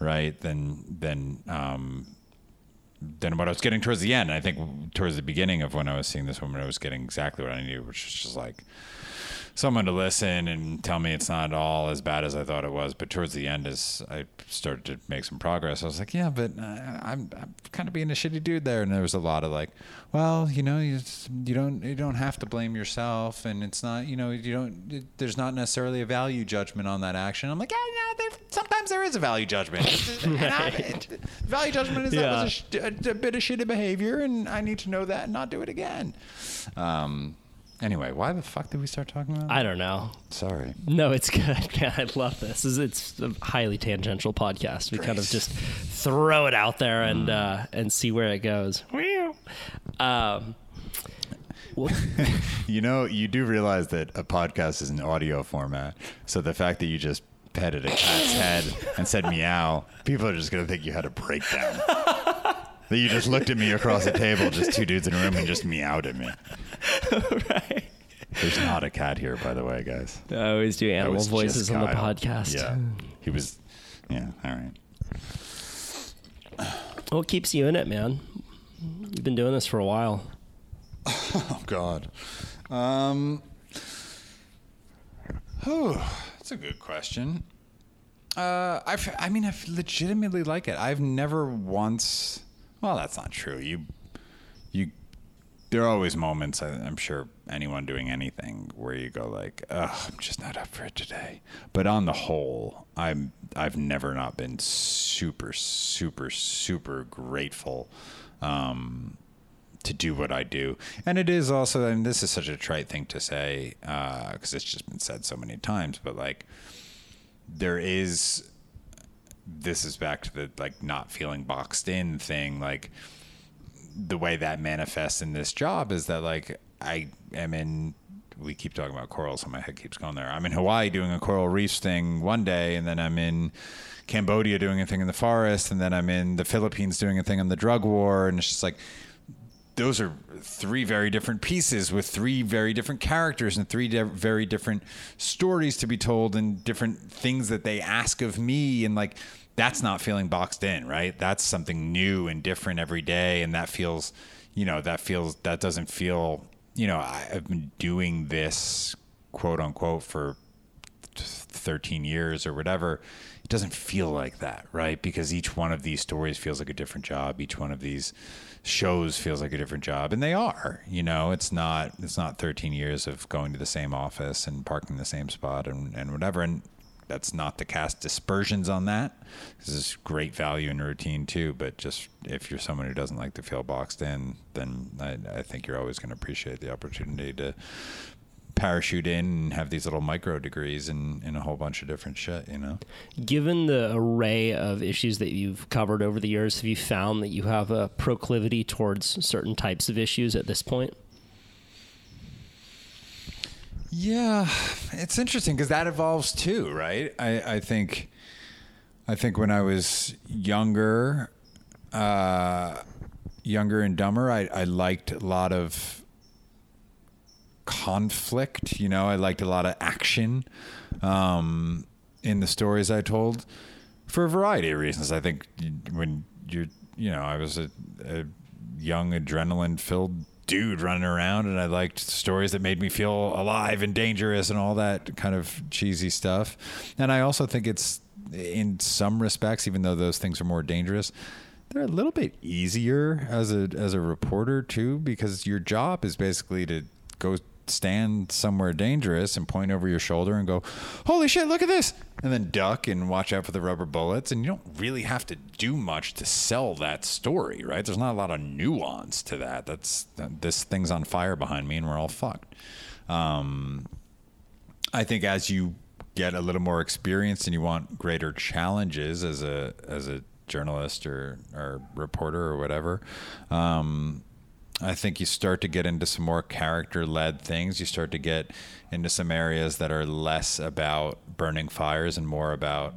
right? Than than um than what I was getting towards the end. I think towards the beginning of when I was seeing this woman, I was getting exactly what I needed, which was just like someone to listen and tell me it's not all as bad as I thought it was. But towards the end, as I started to make some progress, I was like, yeah, but uh, I'm, I'm kind of being a shitty dude there. And there was a lot of like, well, you know, you, you don't you don't have to blame yourself, and it's not you know you don't it, there's not necessarily a value judgment on that action. I'm like, yeah, no, there, sometimes there is a value judgment. *laughs* It- value judgment is that was a, a, a bit of shitty behavior, and I need to know that and not do it again. Um, Anyway, why the fuck did we start talking about? I don't know. Sorry. No, it's good. *laughs* Man, I love this. It's- It's a highly tangential podcast. We kind of just throw it out there and uh, and see where it goes. Um, *laughs* You know, you do realize that a podcast is an audio format. So the fact that you just petted a cat's head and said meow, people are just going to think you had a breakdown. That you just looked at me across the table, just two dudes in a room, and just meowed at me. *laughs* right. There's not a cat here, by the way, guys. I always do animal voices on the podcast. Yeah. He was, yeah, all right. What keeps you in it, man? You've been doing this for a while. *laughs* Oh God. Um. Oh, that's a good question. Uh, I I mean, I legitimately like it. I've never once. Well, that's not true. You, you. There are always moments. I, I'm sure anyone doing anything where you go like, "Ugh, I'm just not up for it today." But on the whole, I'm. I've never not been super, super, super grateful. Um, to do what I do. And it is also, I and this is such a trite thing to say because it's just been said so many times, but like there is, this is back to the like not feeling boxed in thing. Like the way that manifests in this job is that like I am in. We keep talking about coral, so my head keeps going there. I'm in Hawaii doing a coral reefs thing one day, and then I'm in Cambodia doing a thing in the forest, and then I'm in the Philippines doing a thing on the drug war, and it's just like those are three very different pieces with three very different characters and three di- very different stories to be told and different things that they ask of me. And like that's not feeling boxed in right? That's something new and different every day. And that feels you know that feels that doesn't feel you know i've been doing this quote unquote for 13 years or whatever, it doesn't feel like that, right? Because each one of these stories feels like a different job. Each one of these shows feels like a different job, and they are. You know, it's not it's not 13 years of going to the same office and parking the same spot and and whatever. And that's not to cast dispersions on that. This is great value in routine too. But just if you're someone who doesn't like to feel boxed in, then I, I think you're always going to appreciate the opportunity to parachute in and have these little micro degrees in, in a whole bunch of different shit, you know? Given the array of issues that you've covered over the years, have you found that you have a proclivity towards certain types of issues at this point? Yeah, it's interesting because that evolves too, right? I, I think, I think when I was younger, uh, younger and dumber, I, I liked a lot of conflict. You know, I liked a lot of action um, in the stories I told for a variety of reasons. I think when you're, you know, I was a, a young adrenaline filled dude running around and I liked stories that made me feel alive and dangerous and all that kind of cheesy stuff. And I also think it's in some respects, even though those things are more dangerous, they're a little bit easier as a as a reporter too, because your job is basically to go stand somewhere dangerous and point over your shoulder and go, "Holy shit, look at this!" and then duck and watch out for the rubber bullets. And you don't really have to do much to sell that story, right? There's not a lot of nuance to that. That's this thing's on fire behind me, and we're all fucked. Um, I think as you get a little more experience and you want greater challenges as a as a journalist or or reporter or whatever, um, I think you start to get into some more character led things. You start to get into some areas that are less about burning fires and more about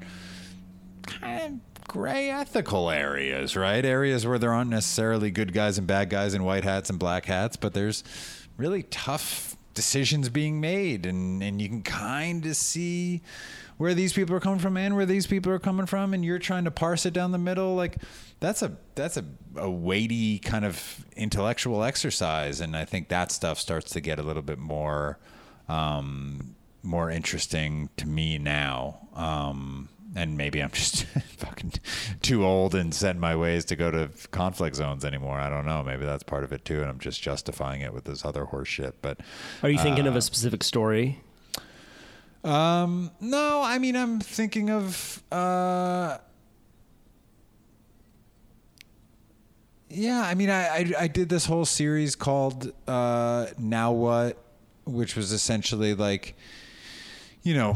kind of gray ethical areas, right? Areas where there aren't necessarily good guys and bad guys and white hats and black hats, but there's really tough decisions being made and and you can kind of see where these people are coming from and where these people are coming from and you're trying to parse it down the middle. Like that's a that's a, a weighty kind of intellectual exercise and i think that stuff starts to get a little bit more um, more interesting to me now. Um, and maybe i'm just *laughs* fucking too old and set in my ways to go to conflict zones anymore i don't know maybe that's part of it too and i'm just justifying it with this other horse shit but Are you thinking Uh, of a specific story? um, no, I mean I'm thinking of uh Yeah, I mean I, I I did this whole series called uh Now What which was essentially like, you know,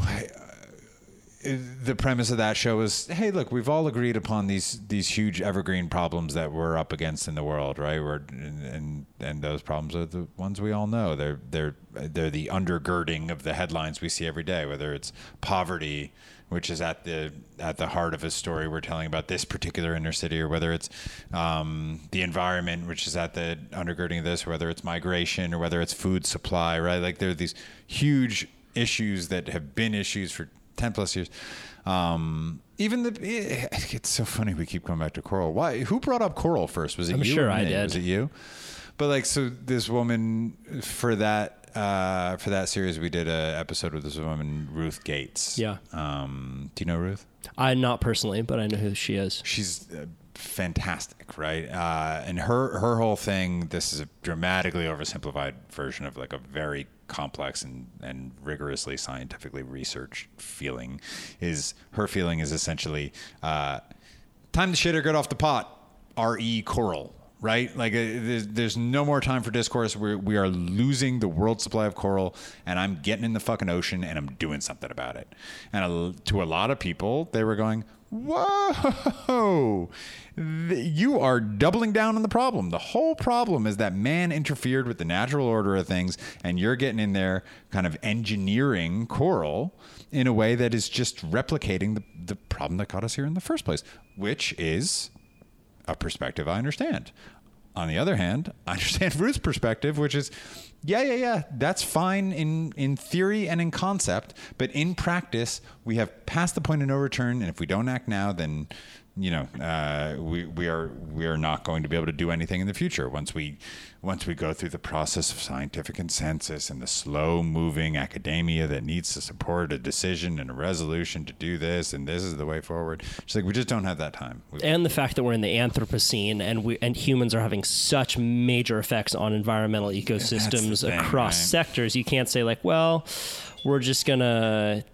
the premise of that show was, hey, look, we've all agreed upon these these huge evergreen problems that we're up against in the world, right? We're, and, and those problems are the ones we all know. They're they're they're the undergirding of the headlines we see every day, whether it's poverty, which is at the at the heart of a story we're telling about this particular inner city, or whether it's um, the environment, which is at the undergirding of this, or whether it's migration, or whether it's food supply, right? Like there are these huge issues that have been issues for 10 plus years. Um, even the it's so funny we keep coming back to coral. Why? Who brought up coral first? Was it I'm you? sure I did. Was it you? But like, so this woman for that uh, for that series, we did a episode with this woman Ruth Gates. Yeah. Um, do you know Ruth? I not personally, but I know who she is. she's uh, fantastic, right? Uh, and her her whole thing. This is a dramatically oversimplified version of like a very complex and and rigorously scientifically researched feeling. Is her feeling is essentially uh, time to shit or get off the pot. R.E. Coral. Right, like uh, there's, there's no more time for discourse. We're, we are losing the world supply of coral, and I'm getting in the fucking ocean, and I'm doing something about it. And a, to a lot of people, they were going, whoa, you are doubling down on the problem. The whole problem is that man interfered with the natural order of things, and you're getting in there kind of engineering coral in a way that is just replicating the, the problem that got us here in the first place, which is a perspective I understand. On the other hand, I understand Ruth's perspective, which is, yeah, yeah, yeah, that's fine in in theory and in concept, but in practice, we have passed the point of no return, and if we don't act now, then you know uh, we we are we are not going to be able to do anything in the future once we once we go through the process of scientific consensus and the slow moving academia that needs to support a decision and a resolution to do this and this is the way forward. It's like we just don't have that time. We, and the fact that we're in the Anthropocene and we and humans are having such major effects on environmental ecosystems thing, across right? sectors, you can't say like, well, we're just gonna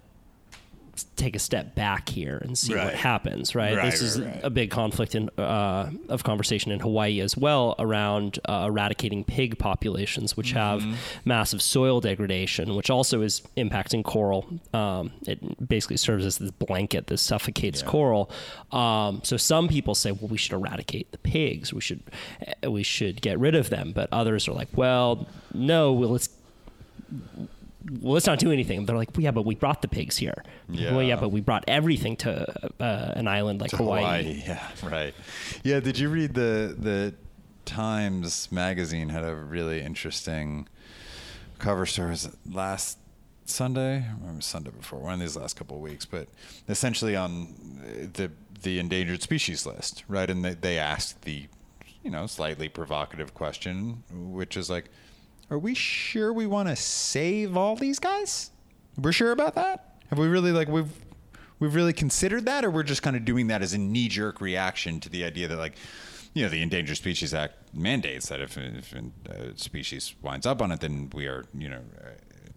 take a step back here and see Right. what happens. Right. Right, this is right, a big conflict in uh, of conversation in Hawaii as well around uh, eradicating pig populations, which have Mm-hmm. massive soil degradation, which also is impacting coral. Um, it basically serves as this blanket that suffocates coral. Um, so some people say, well, we should eradicate the pigs. We should we should get rid of them. But others are like, well, no, well, let's well, let's not do anything. They're like, well, yeah, but we brought the pigs here. Yeah. Well, yeah, but we brought everything to uh, an island like Hawaii. *laughs* Yeah, right. Yeah, did you read the the Times magazine had a really interesting cover story Was it last Sunday, or it was Sunday before one of these last couple of weeks, but essentially on the the endangered species list, right? And they, they asked the you know slightly provocative question, which is like, are we sure we want to save all these guys? We're sure about that? Have we really like we've we've really considered that, or we're just kind of doing that as a knee jerk reaction to the idea that like. You know, the Endangered Species Act mandates that if, if a species winds up on it, then we are, you know, uh,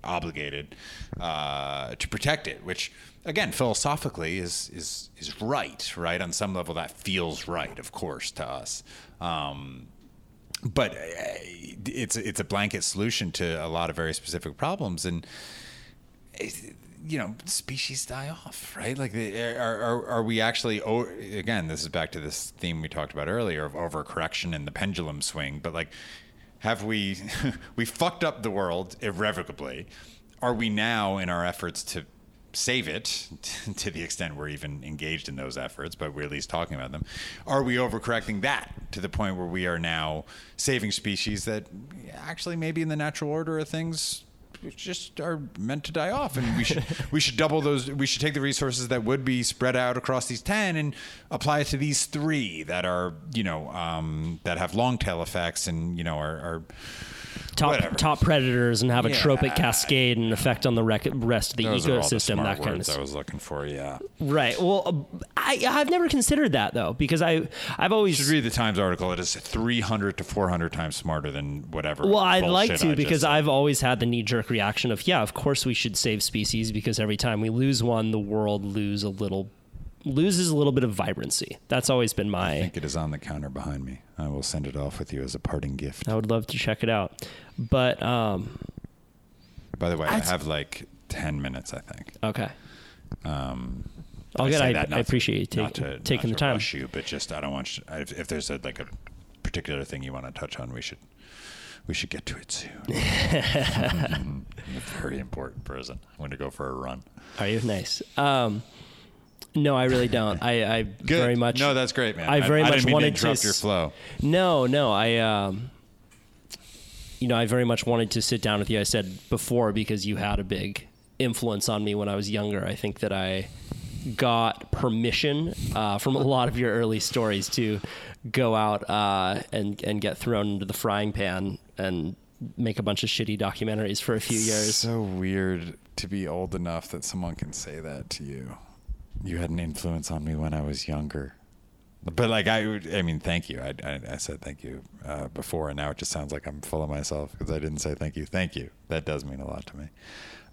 obligated uh, to protect it. Which, again, philosophically is is is right. Right on some level, that feels right, of course, to us. Um, but uh, it's it's a blanket solution to a lot of very specific problems, and you know, species die off, right? Like, are are, are we actually? o- Again, this is back to this theme we talked about earlier of overcorrection and the pendulum swing. But like, have we *laughs* we fucked up the world irrevocably? Are we now in our efforts to save it *laughs* to the extent we're even engaged in those efforts, but we're at least talking about them. Are we overcorrecting that to the point where we are now saving species that actually maybe in the natural order of things just are meant to die off and we should *laughs* we should double those we should take the resources that would be spread out across these 10 and apply it to these three that are you know um, that have long tail effects and you know are, are top Whatever. top predators and have a Yeah. trophic cascade and effect on the rec- rest of the those the ecosystem. smart That kind of I was looking for yeah Right. Well, uh, I I've never considered that though because I I've always You should read the Times article. It is 300 to 400 times smarter than whatever. Well, I'd like to I because. I've always had the knee jerk reaction of, yeah, of course we should save species because every time we lose one, the world lose a little loses a little bit of vibrancy. That's always been my. I think it is on the counter behind me. I will send it off with you as a parting gift. I would love to check it out. But um By the way, That's- I have like ten minutes, I think. Okay. Um, Oh, good. say I, that I not to- appreciate you not take, to- taking not the to time. rush you, but just I don't want you, if, if there's a, like a particular thing you want to touch on, we should we should get to it soon. I'm *laughs* *laughs* very important person. I'm going to go for a run. Are you nice? Um, no, I really don't. I, I *laughs* very much. No, that's great, man. I very I much didn't mean wanted to interrupt to your flow. No, no. I, um, you know, I very much wanted to sit down with you. I said before because you had a big influence on me when I was younger. I think that I got permission uh, from a lot of your early stories to go out uh, and and get thrown into the frying pan and make a bunch of shitty documentaries for a few years. So weird to be old enough that someone can say that to you. You had an influence on me when I was younger. But like I, I mean, thank you. I, I, I said thank you uh, before, and now it just sounds like I'm full of myself because I didn't say thank you. Thank you. That does mean a lot to me.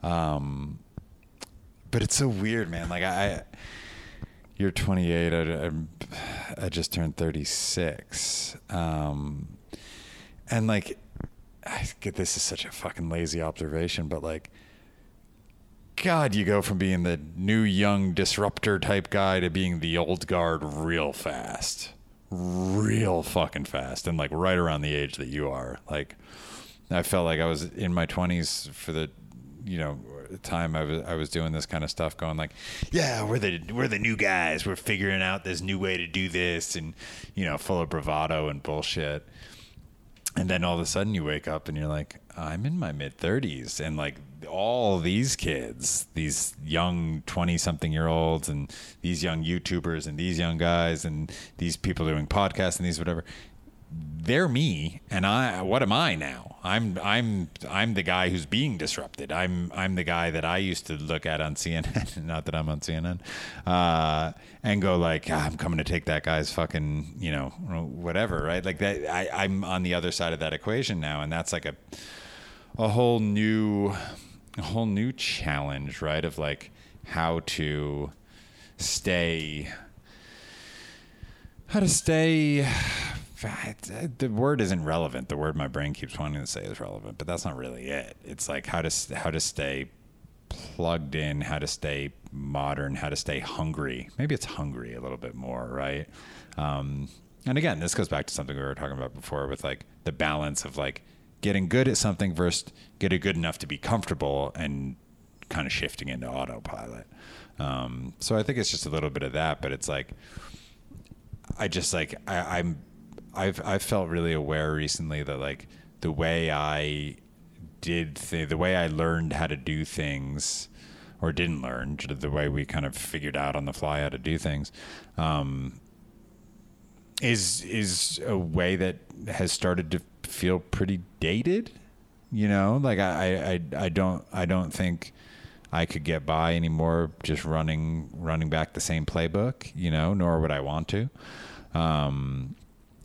Um, but it's so weird, man. Like I, I you're 28. I, I'm- I just turned 36. Um, and like, I get this is such a fucking lazy observation, but like, God, you go from being the new young disruptor type guy to being the old guard real fast. Real fucking fast. And like right around the age that you are. Like I felt like I was in my twenties for the you know, time I was I was doing this kind of stuff going like, Yeah, we're the we're the new guys. We're figuring out this new way to do this and you know, full of bravado and bullshit and then all of a sudden you wake up and you're like i'm in my mid 30s and like all these kids these young 20 something year olds and these young youtubers and these young guys and these people doing podcasts and these whatever they're me and i what am i now? I'm i'm i'm the guy who's being disrupted. I'm i'm the guy that i used to look at on cnn *laughs* not that i'm on cnn uh, and go like "Ah, i'm coming to take that guy's fucking you know whatever right? Like that I, i'm on the other side of that equation now and that's like a a whole new a whole new challenge right of like how to stay how to stay *sighs* the word isn't relevant. The word my brain keeps wanting to say is relevant but that's not really it. It's like how to how to stay plugged in how to stay modern how to stay hungry. Maybe it's hungry a little bit more right? Um, and again this goes back to something we were talking about before with like the balance of like getting good at something versus getting good enough to be comfortable and kind of shifting into autopilot. Um, so i think it's just a little bit of that but it's like I just like I, I'm I've I've felt really aware recently that like the way I did th- the way I learned how to do things or didn't learn the way we kind of figured out on the fly how to do things um, is is a way that has started to feel pretty dated you know like I, I I don't I don't think I could get by anymore just running running back the same playbook, you know, nor would I want to. Um,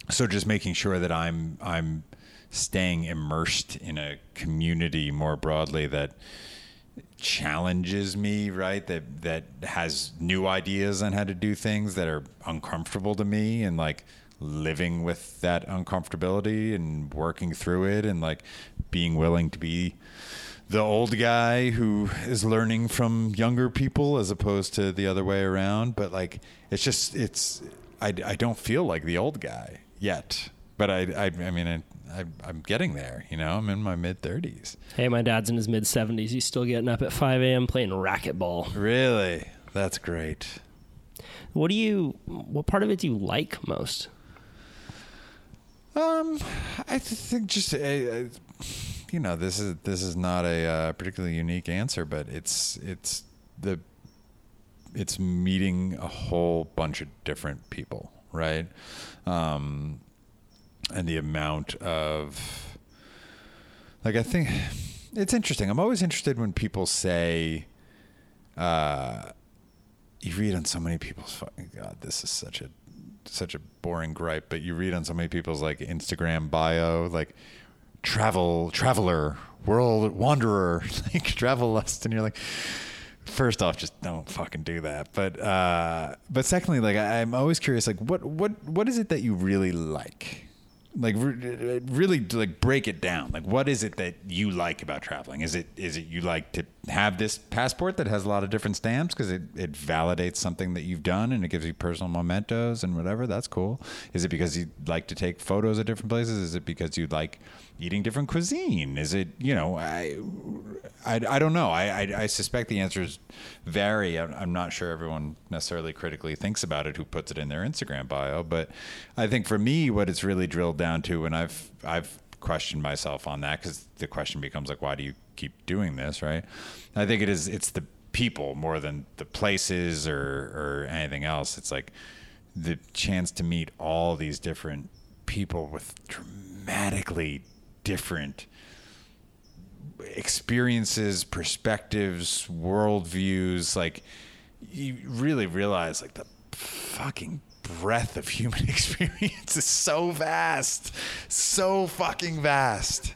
so just making sure that I'm I'm staying immersed in a community more broadly that challenges me, right? That that has new ideas on how to do things that are uncomfortable to me and like living with that uncomfortability and working through it and like being willing to be the old guy who is learning from younger people as opposed to the other way around but like it's just it's i, I don't feel like the old guy yet but i i, I mean I, I, i'm getting there you know i'm in my mid 30s Hey, my dad's in his mid 70s. He's still getting up at 5 a.m. playing racquetball. really that's great What do you, what part of it do you like most? Um, I th- think just uh, uh, you know this is this is not a uh, particularly unique answer, but it's it's the it's meeting a whole bunch of different people, right? Um, and the amount of like I think it's interesting. I'm always interested when people say, uh, you read on so many people's fucking God, this is such a such a boring gripe, but you read on so many people's like Instagram bio, like travel traveler, world wanderer, *laughs* like travel lust, and you're like, first off, just don't fucking do that. But uh, but secondly, like I, I'm always curious, like what what what is it that you really like? like re- really like break it down like what is it that you like about traveling is it is it you like to have this passport that has a lot of different stamps because it, it validates something that you've done and it gives you personal mementos and whatever. That's cool. Is it because you like to take photos at different places? Is it because you like eating different cuisine? Is it you know i i, I don't know. I, I i suspect the answers vary. I'm, I'm not sure everyone necessarily critically thinks about it who puts it in their instagram bio but i think for me what it's really drilled down to and i've i've questioned myself on that because the question becomes like why do you keep doing this right i think it is it's the people more than the places or or anything else it's like the chance to meet all these different people with dramatically different experiences, perspectives, worldviews. Like, you really realize like the fucking breadth of human *laughs* experience is so vast, so fucking vast.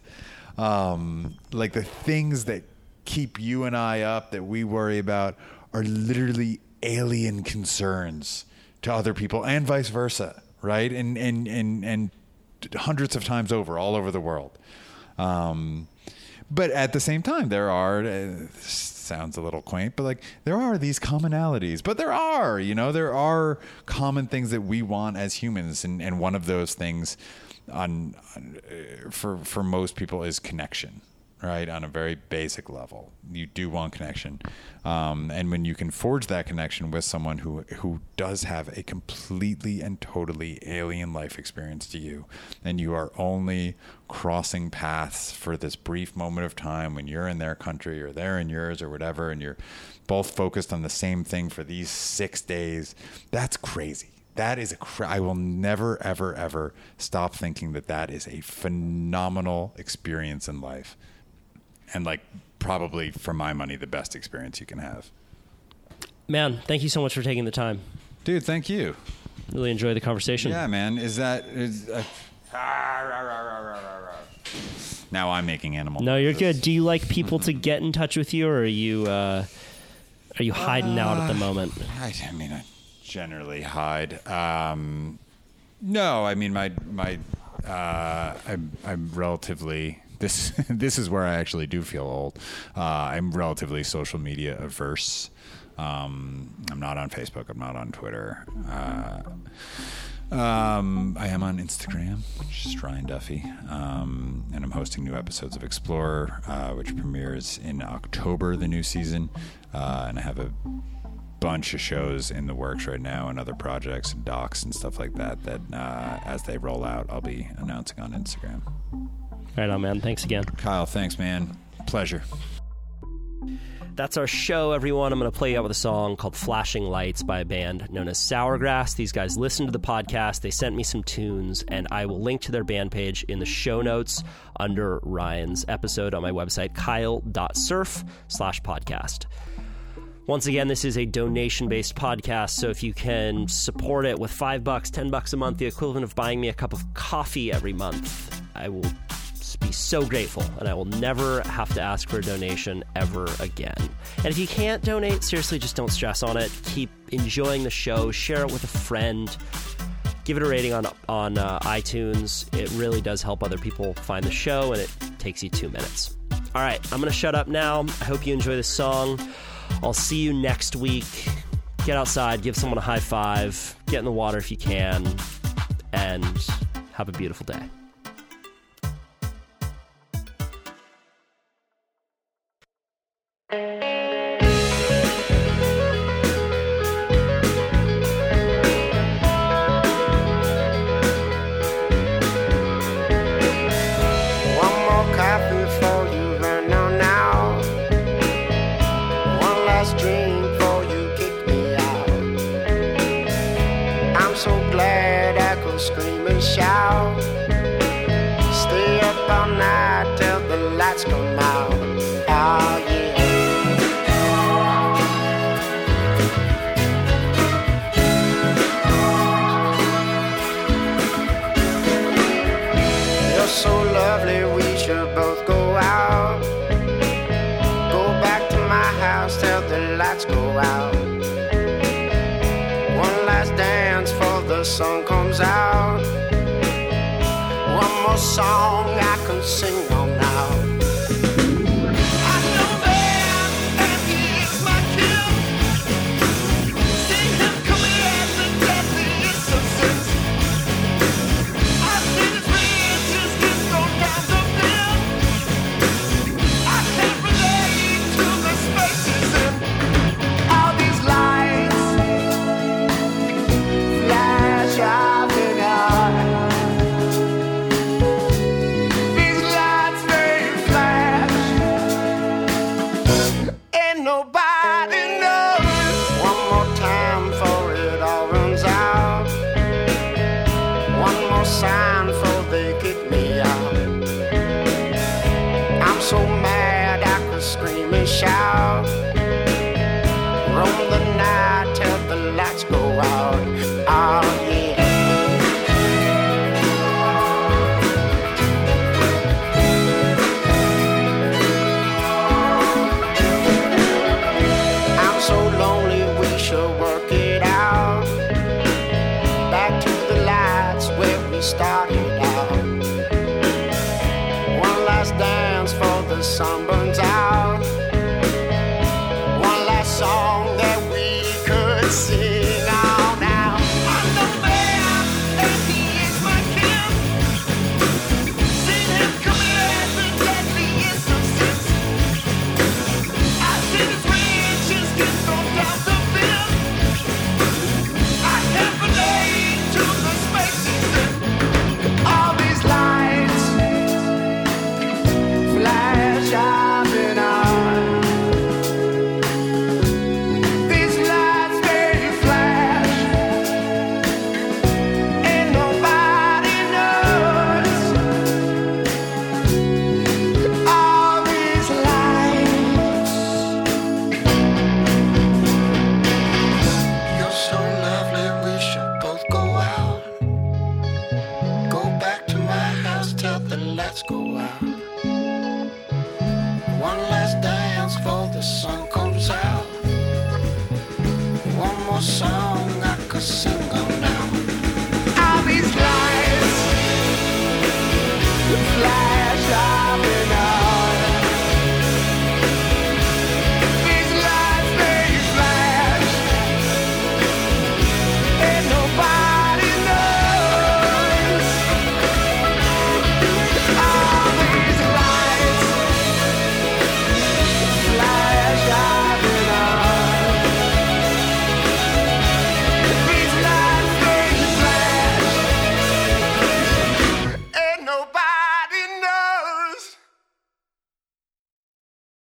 Um, like the things that keep you and I up that we worry about are literally alien concerns to other people and vice versa, right? And and and and hundreds of times over, all over the world. Um, but at the same time, there are. Uh, sounds a little quaint, but like there are these commonalities. But there are, you know, there are common things that we want as humans, and and one of those things, on, on uh, for for most people is connection right on a very basic level. You do want connection. Um, and when you can forge that connection with someone who who does have a completely and totally alien life experience to you and you are only crossing paths for this brief moment of time when you're in their country or they're in yours or whatever and you're both focused on the same thing for these six days. That's crazy. That is a I will never ever ever stop thinking that that is a phenomenal experience in life and like probably for my money the best experience you can have. Man, thank you so much for taking the time. Dude, thank you. Really enjoy the conversation. Yeah, man. Is that is uh, now I'm making animal. No, you're good. Do you like people to get in touch with you, or are you uh, are you hiding out at the moment? I, I mean, I generally hide. Um, no, I mean my my uh, I'm I'm relatively this *laughs* this is where I actually do feel old. Uh, I'm relatively social media averse. Um, I'm not on Facebook. I'm not on Twitter. Uh, um, I am on Instagram, which is Ryan Duffy, um, and I'm hosting new episodes of Explorer, uh, which premieres in October, the new season, uh, and I have a bunch of shows in the works right now and other projects and docs and stuff like that that uh, as they roll out i'll be announcing on instagram Right on, man. Thanks again. kyle thanks man pleasure That's our show, everyone. I'm going to play you out with a song called Flashing Lights by a band known as Sourgrass. These guys listened to the podcast. They sent me some tunes, and I will link to their band page in the show notes under Ryan's episode on my website, kyle.surf slash podcast. Once again, this is a donation based podcast, so if you can support it with five bucks, ten bucks a month, the equivalent of buying me a cup of coffee every month, I will be so grateful, and I will never have to ask for a donation ever again. And if you can't donate, seriously, just don't stress on it. Keep enjoying the show, share it with a friend, give it a rating on on uh, iTunes. It really does help other people find the show, and it takes you two minutes. All right, I'm gonna shut up now. I hope you enjoy this song. I'll see you next week. Get outside, give someone a high five, get in the water if you can, and have a beautiful day.